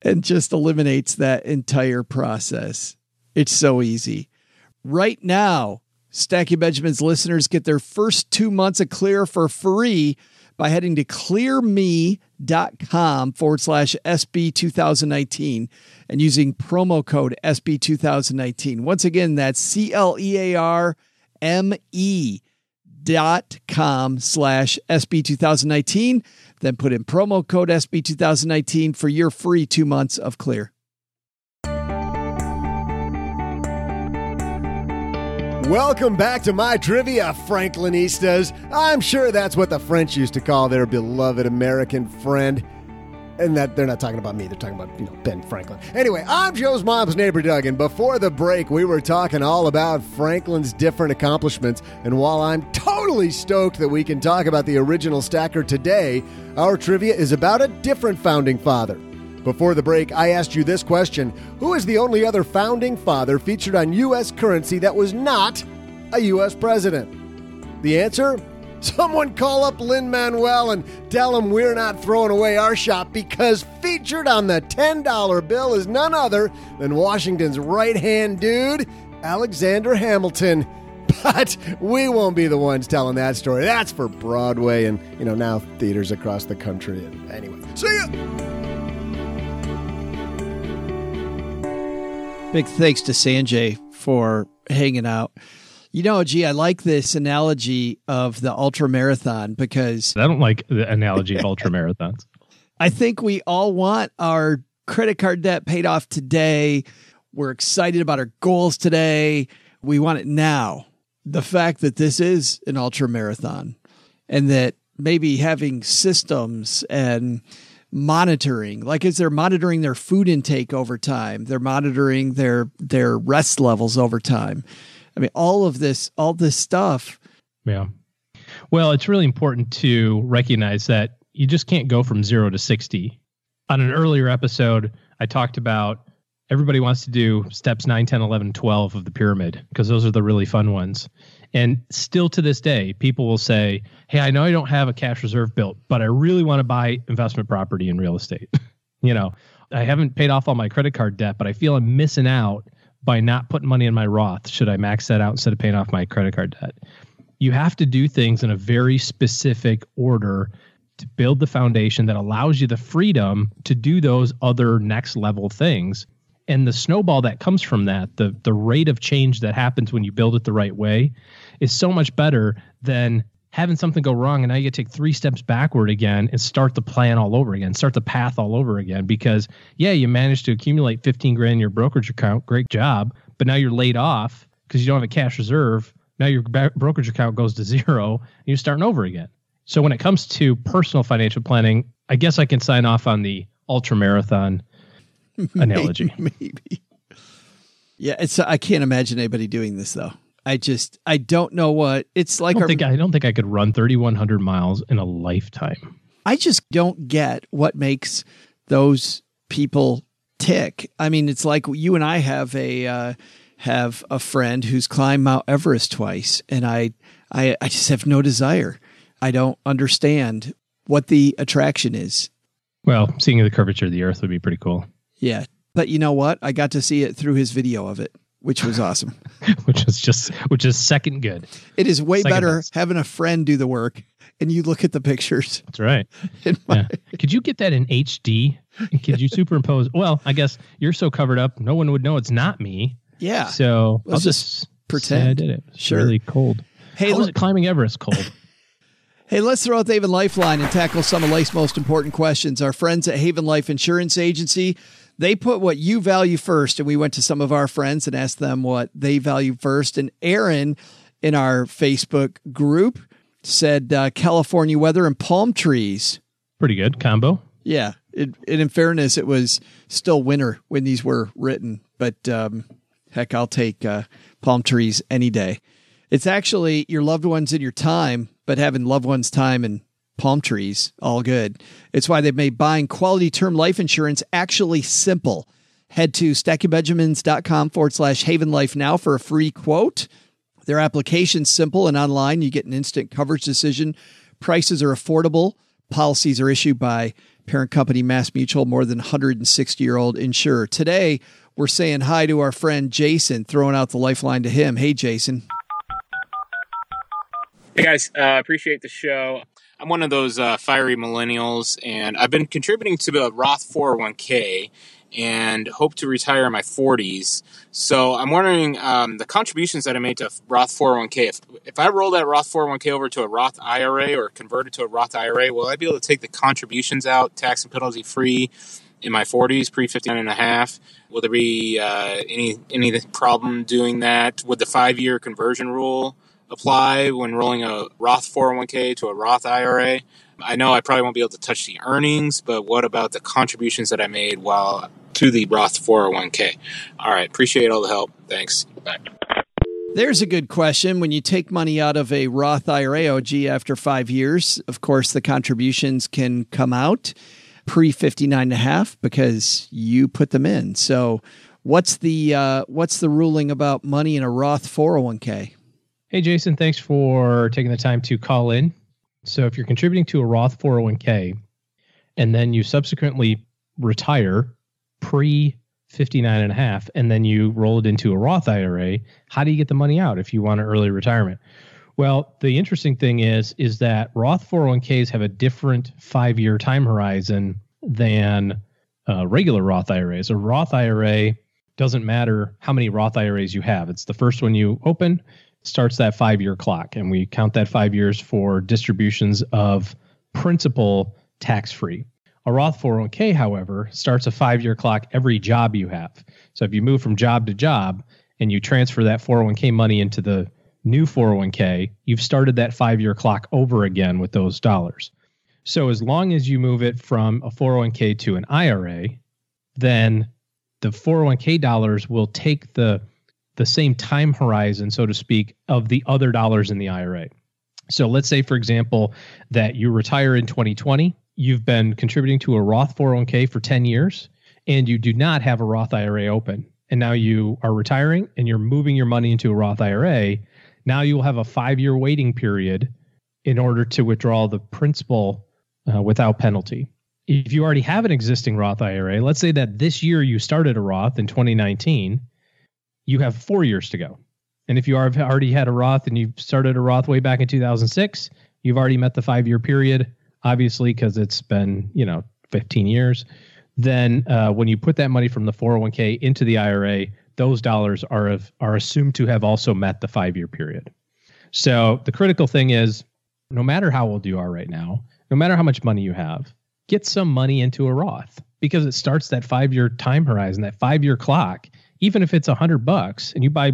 and just eliminates that entire process. It's so easy. Right now, Stacking Benjamins listeners get their first two months of Clear for free by heading to clearme.com forward slash SB 2019 and using promo code SB 2019. Once again, that's C L E A R M E dot com slash SB 2019. Then put in promo code SB 2019 for your free two months of clear. Welcome back to my trivia, Franklinistas. I'm sure that's what the French used to call their beloved American friend. And that they're not talking about me, they're talking about, you know, Ben Franklin. Anyway, I'm Joe's mom's neighbor, Doug, and before the break, we were talking all about Franklin's different accomplishments. And while I'm totally stoked that we can talk about the original stacker today, our trivia is about a different founding father. Before the break, I asked you this question Who is the only other founding father featured on U.S. currency that was not a U.S. president? The answer? (laughs) Someone call up Lin Manuel and tell him we're not throwing away our shop because featured on the $10 bill is none other than Washington's right hand dude, Alexander Hamilton. (laughs) But we won't be the ones telling that story. That's for Broadway and, you know, now theaters across the country. And anyway, see ya! Big thanks to Sanjay for hanging out. You know, gee, I like this analogy of the ultra marathon because I don't like the analogy of ultra marathons. (laughs) I think we all want our credit card debt paid off today. We're excited about our goals today. We want it now. The fact that this is an ultra marathon and that maybe having systems and monitoring? Like is they're monitoring their food intake over time? They're monitoring their their rest levels over time? I mean all of this all this stuff. Yeah. Well it's really important to recognize that you just can't go from 0 to 60 on an earlier episode i talked about everybody wants to do steps 9 10 11 12 of the pyramid because those are the really fun ones and still to this day, people will say, Hey, I know I don't have a cash reserve built, but I really want to buy investment property in real estate. (laughs) you know, I haven't paid off all my credit card debt, but I feel I'm missing out by not putting money in my Roth. Should I max that out instead of paying off my credit card debt? You have to do things in a very specific order to build the foundation that allows you the freedom to do those other next level things. And the snowball that comes from that, the the rate of change that happens when you build it the right way, is so much better than having something go wrong and now you get take three steps backward again and start the plan all over again, start the path all over again. Because yeah, you managed to accumulate 15 grand in your brokerage account, great job, but now you're laid off because you don't have a cash reserve. Now your brokerage account goes to zero and you're starting over again. So when it comes to personal financial planning, I guess I can sign off on the ultra marathon (laughs) analogy. Maybe. Yeah, it's I can't imagine anybody doing this though. I just I don't know what it's like. I don't, our, think, I don't think I could run 3,100 miles in a lifetime. I just don't get what makes those people tick. I mean, it's like you and I have a uh, have a friend who's climbed Mount Everest twice, and I I I just have no desire. I don't understand what the attraction is. Well, seeing the curvature of the Earth would be pretty cool. Yeah, but you know what? I got to see it through his video of it which was awesome. (laughs) which is just which is second good. It is way second better best. having a friend do the work and you look at the pictures. That's right. (laughs) My, yeah. Could you get that in HD? Could you (laughs) superimpose? Well, I guess you're so covered up, no one would know it's not me. Yeah. So Let's I'll just, just pretend I did it. It's sure. really cold. Hey, How was it climbing Everest cold? Hey, let's throw out the Haven Lifeline and tackle some of life's most important questions. Our friends at Haven Life Insurance Agency they put what you value first. And we went to some of our friends and asked them what they value first. And Aaron in our Facebook group said uh, California weather and palm trees. Pretty good combo. Yeah. It, it, in fairness, it was still winter when these were written, but um, heck, I'll take uh, palm trees any day. It's actually your loved ones and your time, but having loved ones' time and palm trees, all good. It's why they've made buying quality term life insurance actually simple. Head to stackingbenjamins.com forward slash haven life now for a free quote. Their application's simple and online. You get an instant coverage decision. Prices are affordable. Policies are issued by parent company Mass Mutual, more than 160 year old insurer. Today, we're saying hi to our friend Jason, throwing out the lifeline to him. Hey, Jason. Hey, guys. Uh, appreciate the show. I'm one of those uh, fiery millennials, and I've been contributing to the Roth 401k and hope to retire in my 40s. So I'm wondering um, the contributions that I made to Roth 401k. If, if I roll that Roth 401k over to a Roth IRA or convert it to a Roth IRA, will I be able to take the contributions out tax and penalty free in my 40s, pre 59 and a half? Will there be uh, any any problem doing that? Would the five year conversion rule apply when rolling a Roth 401k to a Roth IRA. I know I probably won't be able to touch the earnings, but what about the contributions that I made while to the Roth 401k? All right, appreciate all the help. Thanks. Bye. There's a good question. When you take money out of a Roth IRA OG after five years, of course, the contributions can come out pre 59 and a half because you put them in. So, what's the uh, what's the ruling about money in a Roth 401k? Hey, Jason, thanks for taking the time to call in. So, if you're contributing to a Roth 401k and then you subsequently retire pre 59 and a half, and then you roll it into a Roth IRA, how do you get the money out if you want an early retirement? Well, the interesting thing is, is that Roth 401ks have a different five year time horizon than uh, regular Roth IRAs. A Roth IRA doesn't matter how many Roth IRAs you have. It's the first one you open starts that five year clock. And we count that five years for distributions of principal tax free. A Roth 401k, however, starts a five year clock every job you have. So if you move from job to job and you transfer that 401k money into the new 401k, you've started that five year clock over again with those dollars. So as long as you move it from a 401k to an IRA, then the 401k dollars will take the the same time horizon, so to speak, of the other dollars in the IRA. So let's say, for example, that you retire in 2020, you've been contributing to a Roth 401k for 10 years, and you do not have a Roth IRA open. And now you are retiring and you're moving your money into a Roth IRA. Now you will have a five year waiting period in order to withdraw the principal uh, without penalty. If you already have an existing Roth IRA, let's say that this year you started a Roth in 2019 you have four years to go. And if you are already had a Roth and you started a Roth way back in 2006, you've already met the five year period, obviously, because it's been, you know, 15 years. then uh, when you put that money from the 401k into the IRA, those dollars are of, are assumed to have also met the five year period. So the critical thing is, no matter how old you are right now, no matter how much money you have, get some money into a Roth because it starts that five year time horizon, that five year clock. Even if it's a hundred bucks and you buy,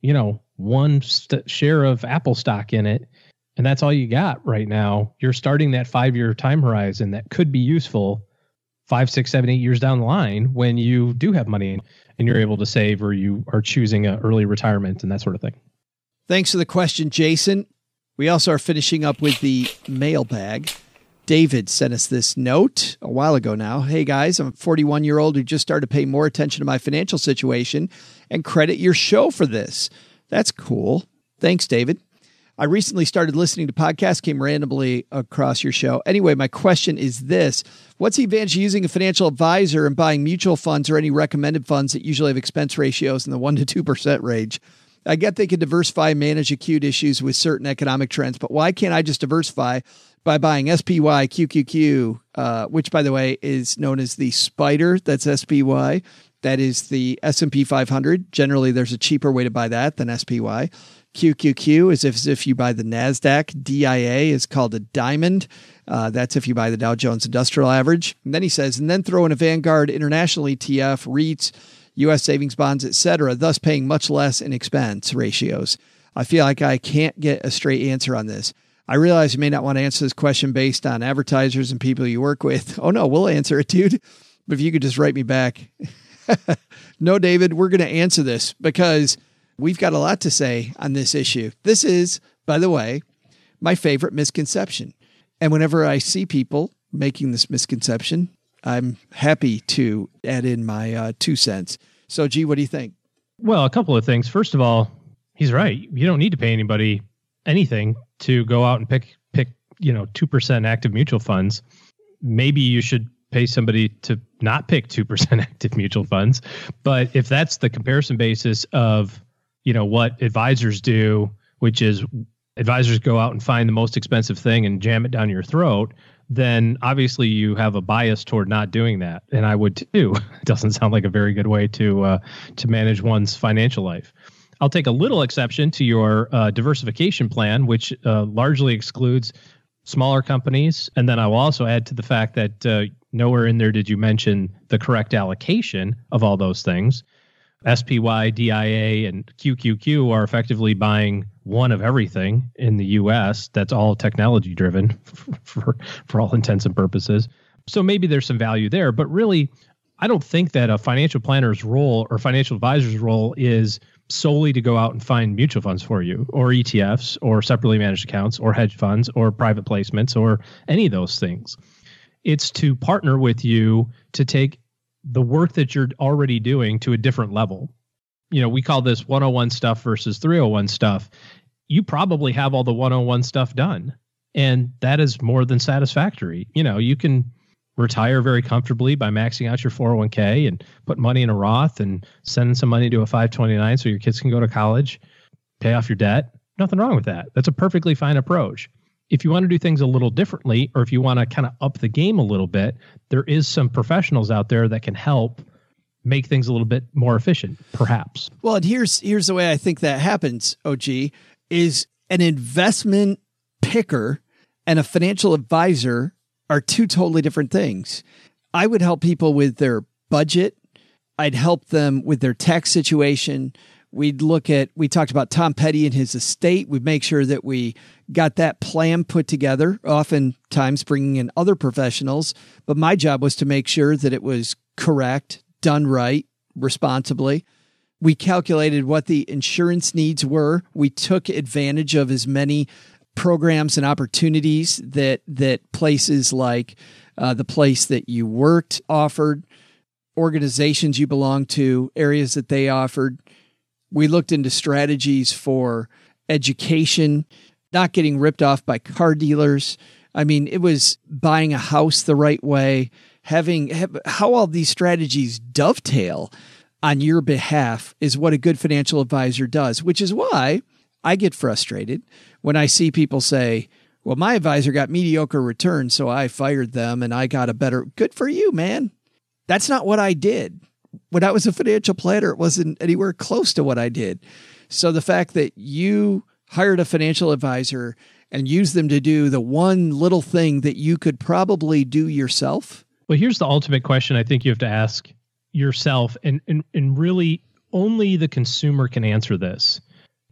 you know, one st- share of Apple stock in it, and that's all you got right now, you're starting that five year time horizon that could be useful five, six, seven, eight years down the line when you do have money and you're able to save or you are choosing an early retirement and that sort of thing. Thanks for the question, Jason. We also are finishing up with the mailbag. David sent us this note a while ago now. Hey guys, I'm a 41 year old who just started paying more attention to my financial situation and credit your show for this. That's cool. Thanks, David. I recently started listening to podcasts, came randomly across your show. Anyway, my question is this What's the advantage of using a financial advisor and buying mutual funds or any recommended funds that usually have expense ratios in the 1% to 2% range? I get they can diversify and manage acute issues with certain economic trends, but why can't I just diversify by buying SPY QQQ, uh, which by the way is known as the Spider? That's SPY. That is the S&P 500. Generally, there's a cheaper way to buy that than SPY. QQQ is if, if you buy the NASDAQ. DIA is called a diamond. Uh, that's if you buy the Dow Jones Industrial Average. And then he says, and then throw in a Vanguard International ETF, REITs, U.S. savings bonds, etc., thus paying much less in expense ratios. I feel like I can't get a straight answer on this. I realize you may not want to answer this question based on advertisers and people you work with. Oh, no, we'll answer it, dude. But if you could just write me back. (laughs) no, David, we're going to answer this because we've got a lot to say on this issue. This is, by the way, my favorite misconception. And whenever I see people making this misconception, I'm happy to add in my uh, two cents. So, G, what do you think? Well, a couple of things. First of all, he's right. You don't need to pay anybody anything to go out and pick pick you know two percent active mutual funds. Maybe you should pay somebody to not pick two percent (laughs) active mutual funds. But if that's the comparison basis of you know what advisors do, which is advisors go out and find the most expensive thing and jam it down your throat, then obviously you have a bias toward not doing that, and I would too. (laughs) it doesn't sound like a very good way to uh, to manage one's financial life. I'll take a little exception to your uh, diversification plan, which uh, largely excludes smaller companies, and then I will also add to the fact that uh, nowhere in there did you mention the correct allocation of all those things. SPY, DIA, and QQQ are effectively buying one of everything in the US that's all technology driven (laughs) for, for all intents and purposes. So maybe there's some value there, but really, I don't think that a financial planner's role or financial advisor's role is solely to go out and find mutual funds for you or ETFs or separately managed accounts or hedge funds or private placements or any of those things. It's to partner with you to take the work that you're already doing to a different level. You know, we call this 101 stuff versus 301 stuff. You probably have all the 101 stuff done, and that is more than satisfactory. You know, you can retire very comfortably by maxing out your 401k and put money in a Roth and sending some money to a 529 so your kids can go to college, pay off your debt. Nothing wrong with that. That's a perfectly fine approach if you want to do things a little differently or if you want to kind of up the game a little bit, there is some professionals out there that can help make things a little bit more efficient, perhaps. Well, and here's here's the way I think that happens, OG, is an investment picker and a financial advisor are two totally different things. I would help people with their budget. I'd help them with their tax situation. We'd look at, we talked about Tom Petty and his estate. We'd make sure that we got that plan put together, oftentimes bringing in other professionals. But my job was to make sure that it was correct, done right, responsibly. We calculated what the insurance needs were. We took advantage of as many programs and opportunities that that places like uh, the place that you worked offered, organizations you belong to, areas that they offered. We looked into strategies for education, not getting ripped off by car dealers. I mean, it was buying a house the right way, having have, how all these strategies dovetail on your behalf is what a good financial advisor does, which is why I get frustrated when I see people say, well, my advisor got mediocre returns, so I fired them and I got a better. Good for you, man. That's not what I did. When I was a financial planner, it wasn't anywhere close to what I did. So the fact that you hired a financial advisor and used them to do the one little thing that you could probably do yourself. Well, here's the ultimate question I think you have to ask yourself, and, and, and really only the consumer can answer this.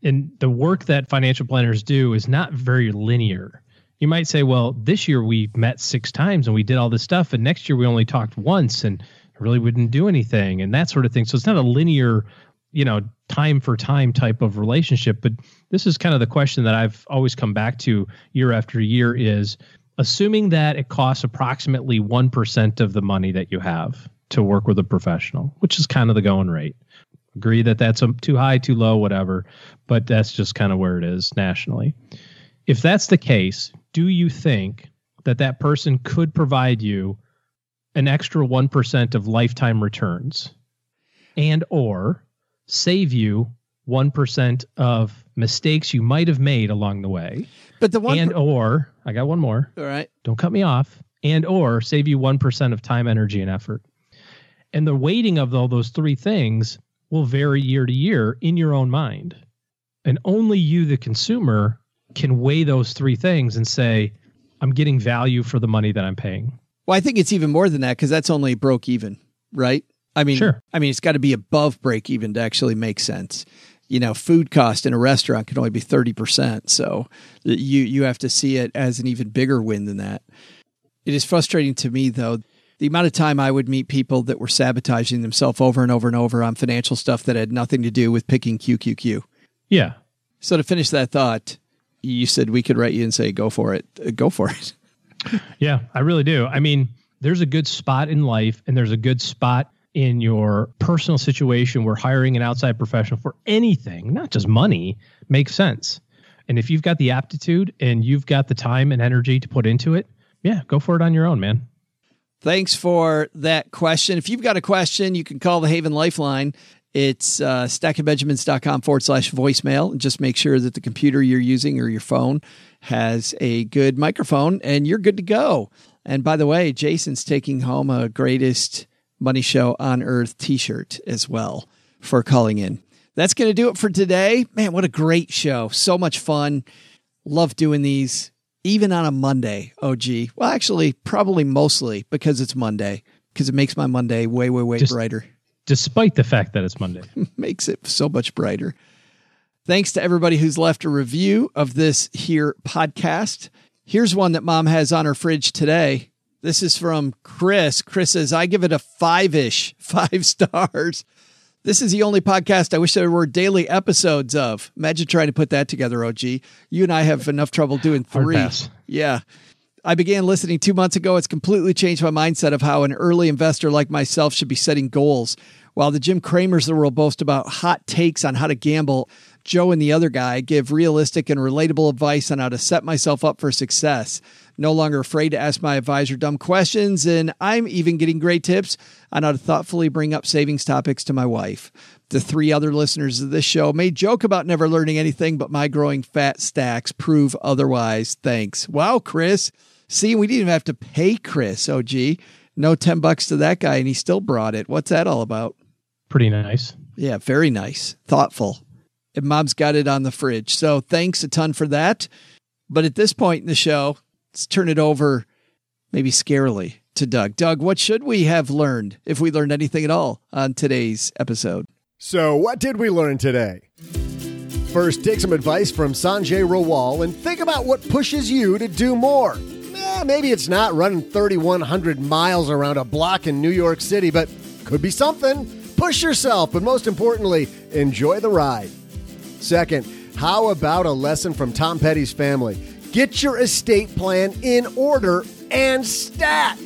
And the work that financial planners do is not very linear. You might say, well, this year we met six times and we did all this stuff, and next year we only talked once and really wouldn't do anything and that sort of thing. So it's not a linear, you know, time for time type of relationship. But this is kind of the question that I've always come back to year after year is assuming that it costs approximately 1% of the money that you have to work with a professional, which is kind of the going rate. Agree that that's a, too high, too low, whatever, but that's just kind of where it is nationally. If that's the case, do you think that that person could provide you an extra 1% of lifetime returns and or save you 1% of mistakes you might have made along the way But the one and or i got one more all right. don't cut me off and or save you 1% of time energy and effort and the weighting of all those three things will vary year to year in your own mind and only you the consumer can weigh those three things and say i'm getting value for the money that i'm paying Well, I think it's even more than that because that's only broke even, right? I mean, Sure. I mean, it's got to be above break even to actually make sense. You know, food cost in a restaurant can only be thirty percent, so you you have to see it as an even bigger win than that. It is frustrating to me though the amount of time I would meet people that were sabotaging themselves over and over and over on financial stuff that had nothing to do with picking QQQ. yeah So to finish that thought, you said we could write you and say, "Go for it, Uh, go for it." (laughs) Yeah, I really do. I mean, there's a good spot in life and there's a good spot in your personal situation where hiring an outside professional for anything, not just money, makes sense. And if you've got the aptitude and you've got the time and energy to put into it, yeah, go for it on your own, man. Thanks for that question. If you've got a question, you can call the Haven Lifeline. It's uh, stackingbenjamins.com forward slash voicemail. And just make sure that the computer you're using or your phone has a good microphone and you're good to go. And by the way, Jason's taking home a greatest money show on earth t shirt as well for calling in. That's going to do it for today. Man, what a great show. So much fun. Love doing these, even on a Monday. Oh, gee. Well, actually, probably mostly because it's Monday, because it makes my Monday way, way, way Just- brighter. Despite the fact that it's Monday. (laughs) makes it so much brighter. Thanks to everybody who's left a review of this here podcast. Here's one that mom has on her fridge today. This is from Chris. Chris says, I give it a five ish, (laughs) five stars. This is the only podcast I wish there were daily episodes of. Imagine trying to put that together, OG. You and I have enough trouble doing three. Yeah. I began listening two months ago. It's completely changed my mindset of how an early investor like myself should be setting goals. While the Jim Cramers of the world boast about hot takes on how to gamble, Joe and the other guy give realistic and relatable advice on how to set myself up for success. No longer afraid to ask my advisor dumb questions, and I'm even getting great tips on how to thoughtfully bring up savings topics to my wife. The three other listeners of this show may joke about never learning anything, but my growing fat stacks prove otherwise. Thanks. Wow, Chris. See, we didn't even have to pay Chris. Oh, gee. No 10 bucks to that guy, and he still brought it. What's that all about? Pretty nice. Yeah, very nice. Thoughtful. And mom's got it on the fridge. So thanks a ton for that. But at this point in the show, let's turn it over maybe scarily to Doug. Doug, what should we have learned if we learned anything at all on today's episode? So, what did we learn today? First, take some advice from Sanjay Rawal and think about what pushes you to do more. Eh, maybe it's not running 3,100 miles around a block in New York City, but could be something. Push yourself, but most importantly, enjoy the ride. Second, how about a lesson from Tom Petty's family? Get your estate plan in order and stat.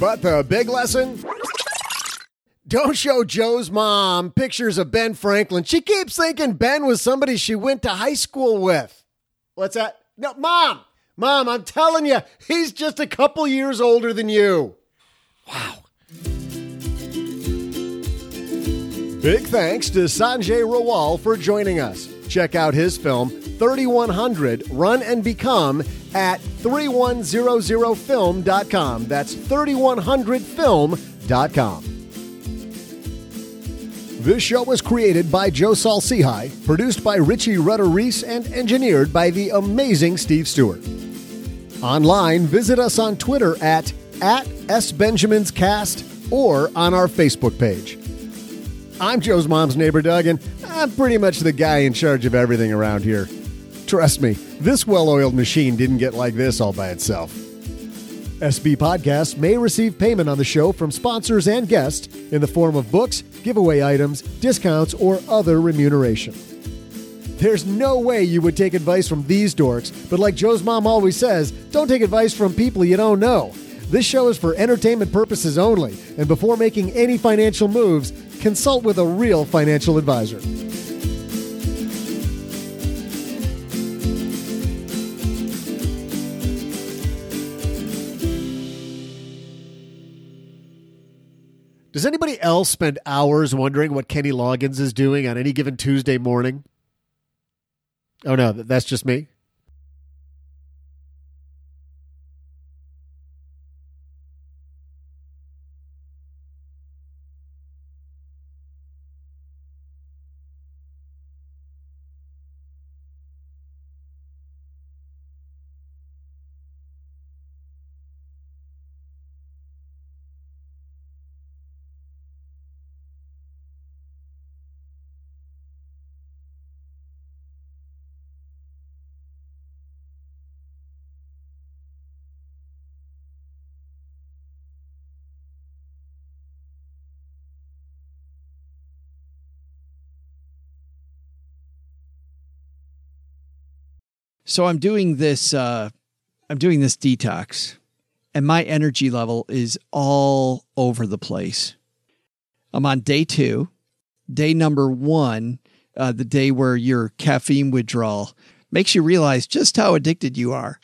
But the big lesson? Don't show Joe's mom pictures of Ben Franklin. She keeps thinking Ben was somebody she went to high school with. What's that? No, mom, mom, I'm telling you, he's just a couple years older than you. Wow. Big thanks to Sanjay Rawal for joining us. Check out his film 3100 Run and Become at 3100film.com. That's 3100film.com. SB.com. This show was created by Joe Saul-Sehy, produced by Richie Rudder Reese, and engineered by the amazing Steve Stewart. Online, visit us on Twitter at, at SBenjaminsCast or on our Facebook page. I'm Joe's mom's neighbor, Doug, and I'm pretty much the guy in charge of everything around here. Trust me, this well oiled machine didn't get like this all by itself. SB Podcasts may receive payment on the show from sponsors and guests in the form of books, giveaway items, discounts, or other remuneration. There's no way you would take advice from these dorks, but like Joe's mom always says, don't take advice from people you don't know. This show is for entertainment purposes only, and before making any financial moves, consult with a real financial advisor. Does anybody else spend hours wondering what Kenny Loggins is doing on any given Tuesday morning? Oh no, that's just me. So I'm doing this. Uh, I'm doing this detox, and my energy level is all over the place. I'm on day two. Day number one, uh, the day where your caffeine withdrawal makes you realize just how addicted you are.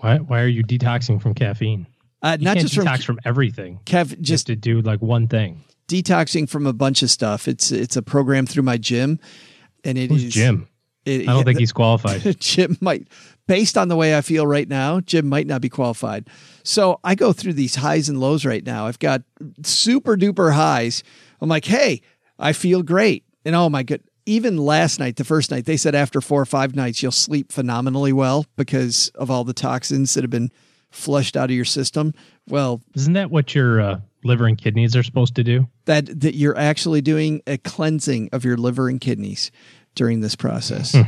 Why? Why are you detoxing from caffeine? Uh, not just from detox from, everything. Kev, Just to do like one thing. detoxing from a bunch of stuff. It's it's a program through my gym, and it is Who's Jim? It- I don't think he's qualified. (laughs) Jim might, based on the way I feel right now, Jim might not be qualified. So I go through these highs and lows right now. I've got super duper highs. I'm like, hey, I feel great. And oh my God, even last night, the first night, they said after four or five nights, you'll sleep phenomenally well because of all the toxins that have been flushed out of your system. Well, Isn't that what your uh, liver and kidneys are supposed to do? that that you're actually doing a cleansing of your liver and kidneys during this process. Hmm.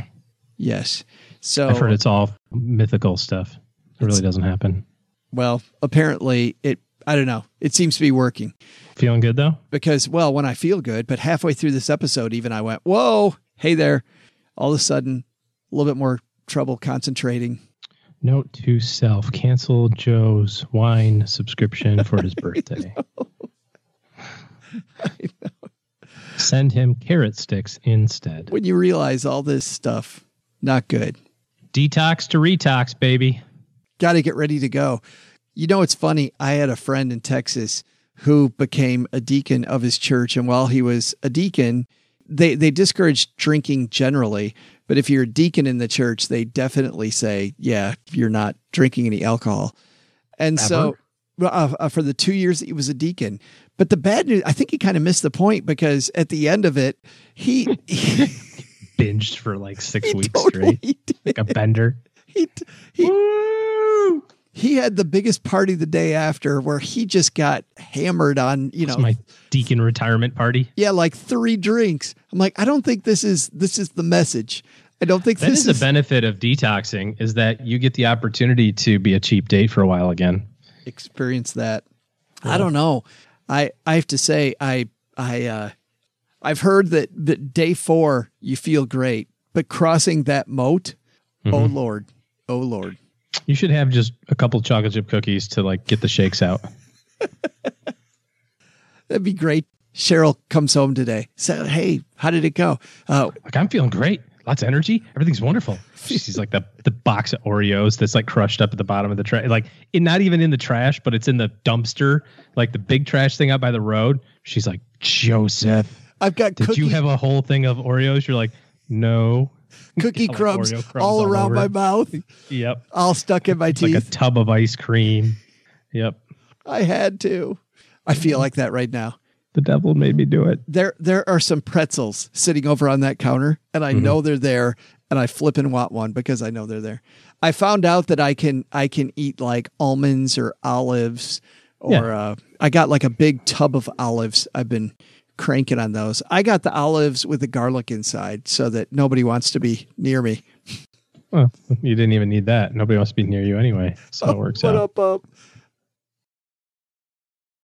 Yes. So I've heard it's all mythical stuff. It really doesn't happen. well, apparently it I don't know. It seems to be working Feeling good though? because well, when I feel good, but halfway through this episode even I went, "Whoa, hey there." All of a sudden, a little bit more trouble concentrating. Note to self: cancel Joe's wine subscription for his (laughs) birthday. (laughs) Send him carrot sticks instead. When you realize all this stuff not good. Detox to retox, baby. got to get ready to go. You know, it's funny. I had a friend in Texas who became a deacon of his church. And while he was a deacon, they, they discourage drinking generally. But if you're a deacon in the church, they definitely say, yeah, you're not drinking any alcohol. And so uh, uh, for the two years that he was a deacon. But the bad news, I think he kind of missed the point because at the end of it, he, he, (laughs) Binged for like six weeks totally straight, did. like a bender. he he, he had the biggest party the day after where he just got hammered on you know my deacon retirement party. yeah like three drinks i'm like i don't think this is this is the message i don't think That this is a benefit of detoxing is that you get the opportunity to be a cheap date for a while again. experience that i don't know i i have to say i i uh i've heard that that day four you feel great but crossing that moat oh lord oh lord. You should have just a couple chocolate chip cookies to like get the shakes out. (laughs) that'd be great. Cheryl comes home today. Said hey how did it go? Uh Like I'm feeling great. Lots of energy. Everything's wonderful. (laughs) She's like the the box of Oreos that's like crushed up at the bottom of the trash. Like it not even in the trash, but it's in the dumpster, like the big trash thing out by the road. She's like, Joseph, i've got did cookie, you have a whole thing of Oreos? You're like, no. (laughs) cookie (laughs) crumbs, crumbs all all around my mouth Yep. all stuck in my It's like teeth a tub of ice cream. Yep. I had to. I feel like that right now. The devil made me do it. There there are some pretzels sitting over on that counter and I Mhm. know they're there and I flip and want one because I know they're there. I found out that I can I can eat like almonds or olives or Yeah. uh, I got like a big tub of olives. I've been cranking on those. I got the olives with the garlic inside so that nobody wants to be near me. (laughs) Well, you didn't even need that. Nobody wants to be near you anyway. So it (laughs) works What out. up, up?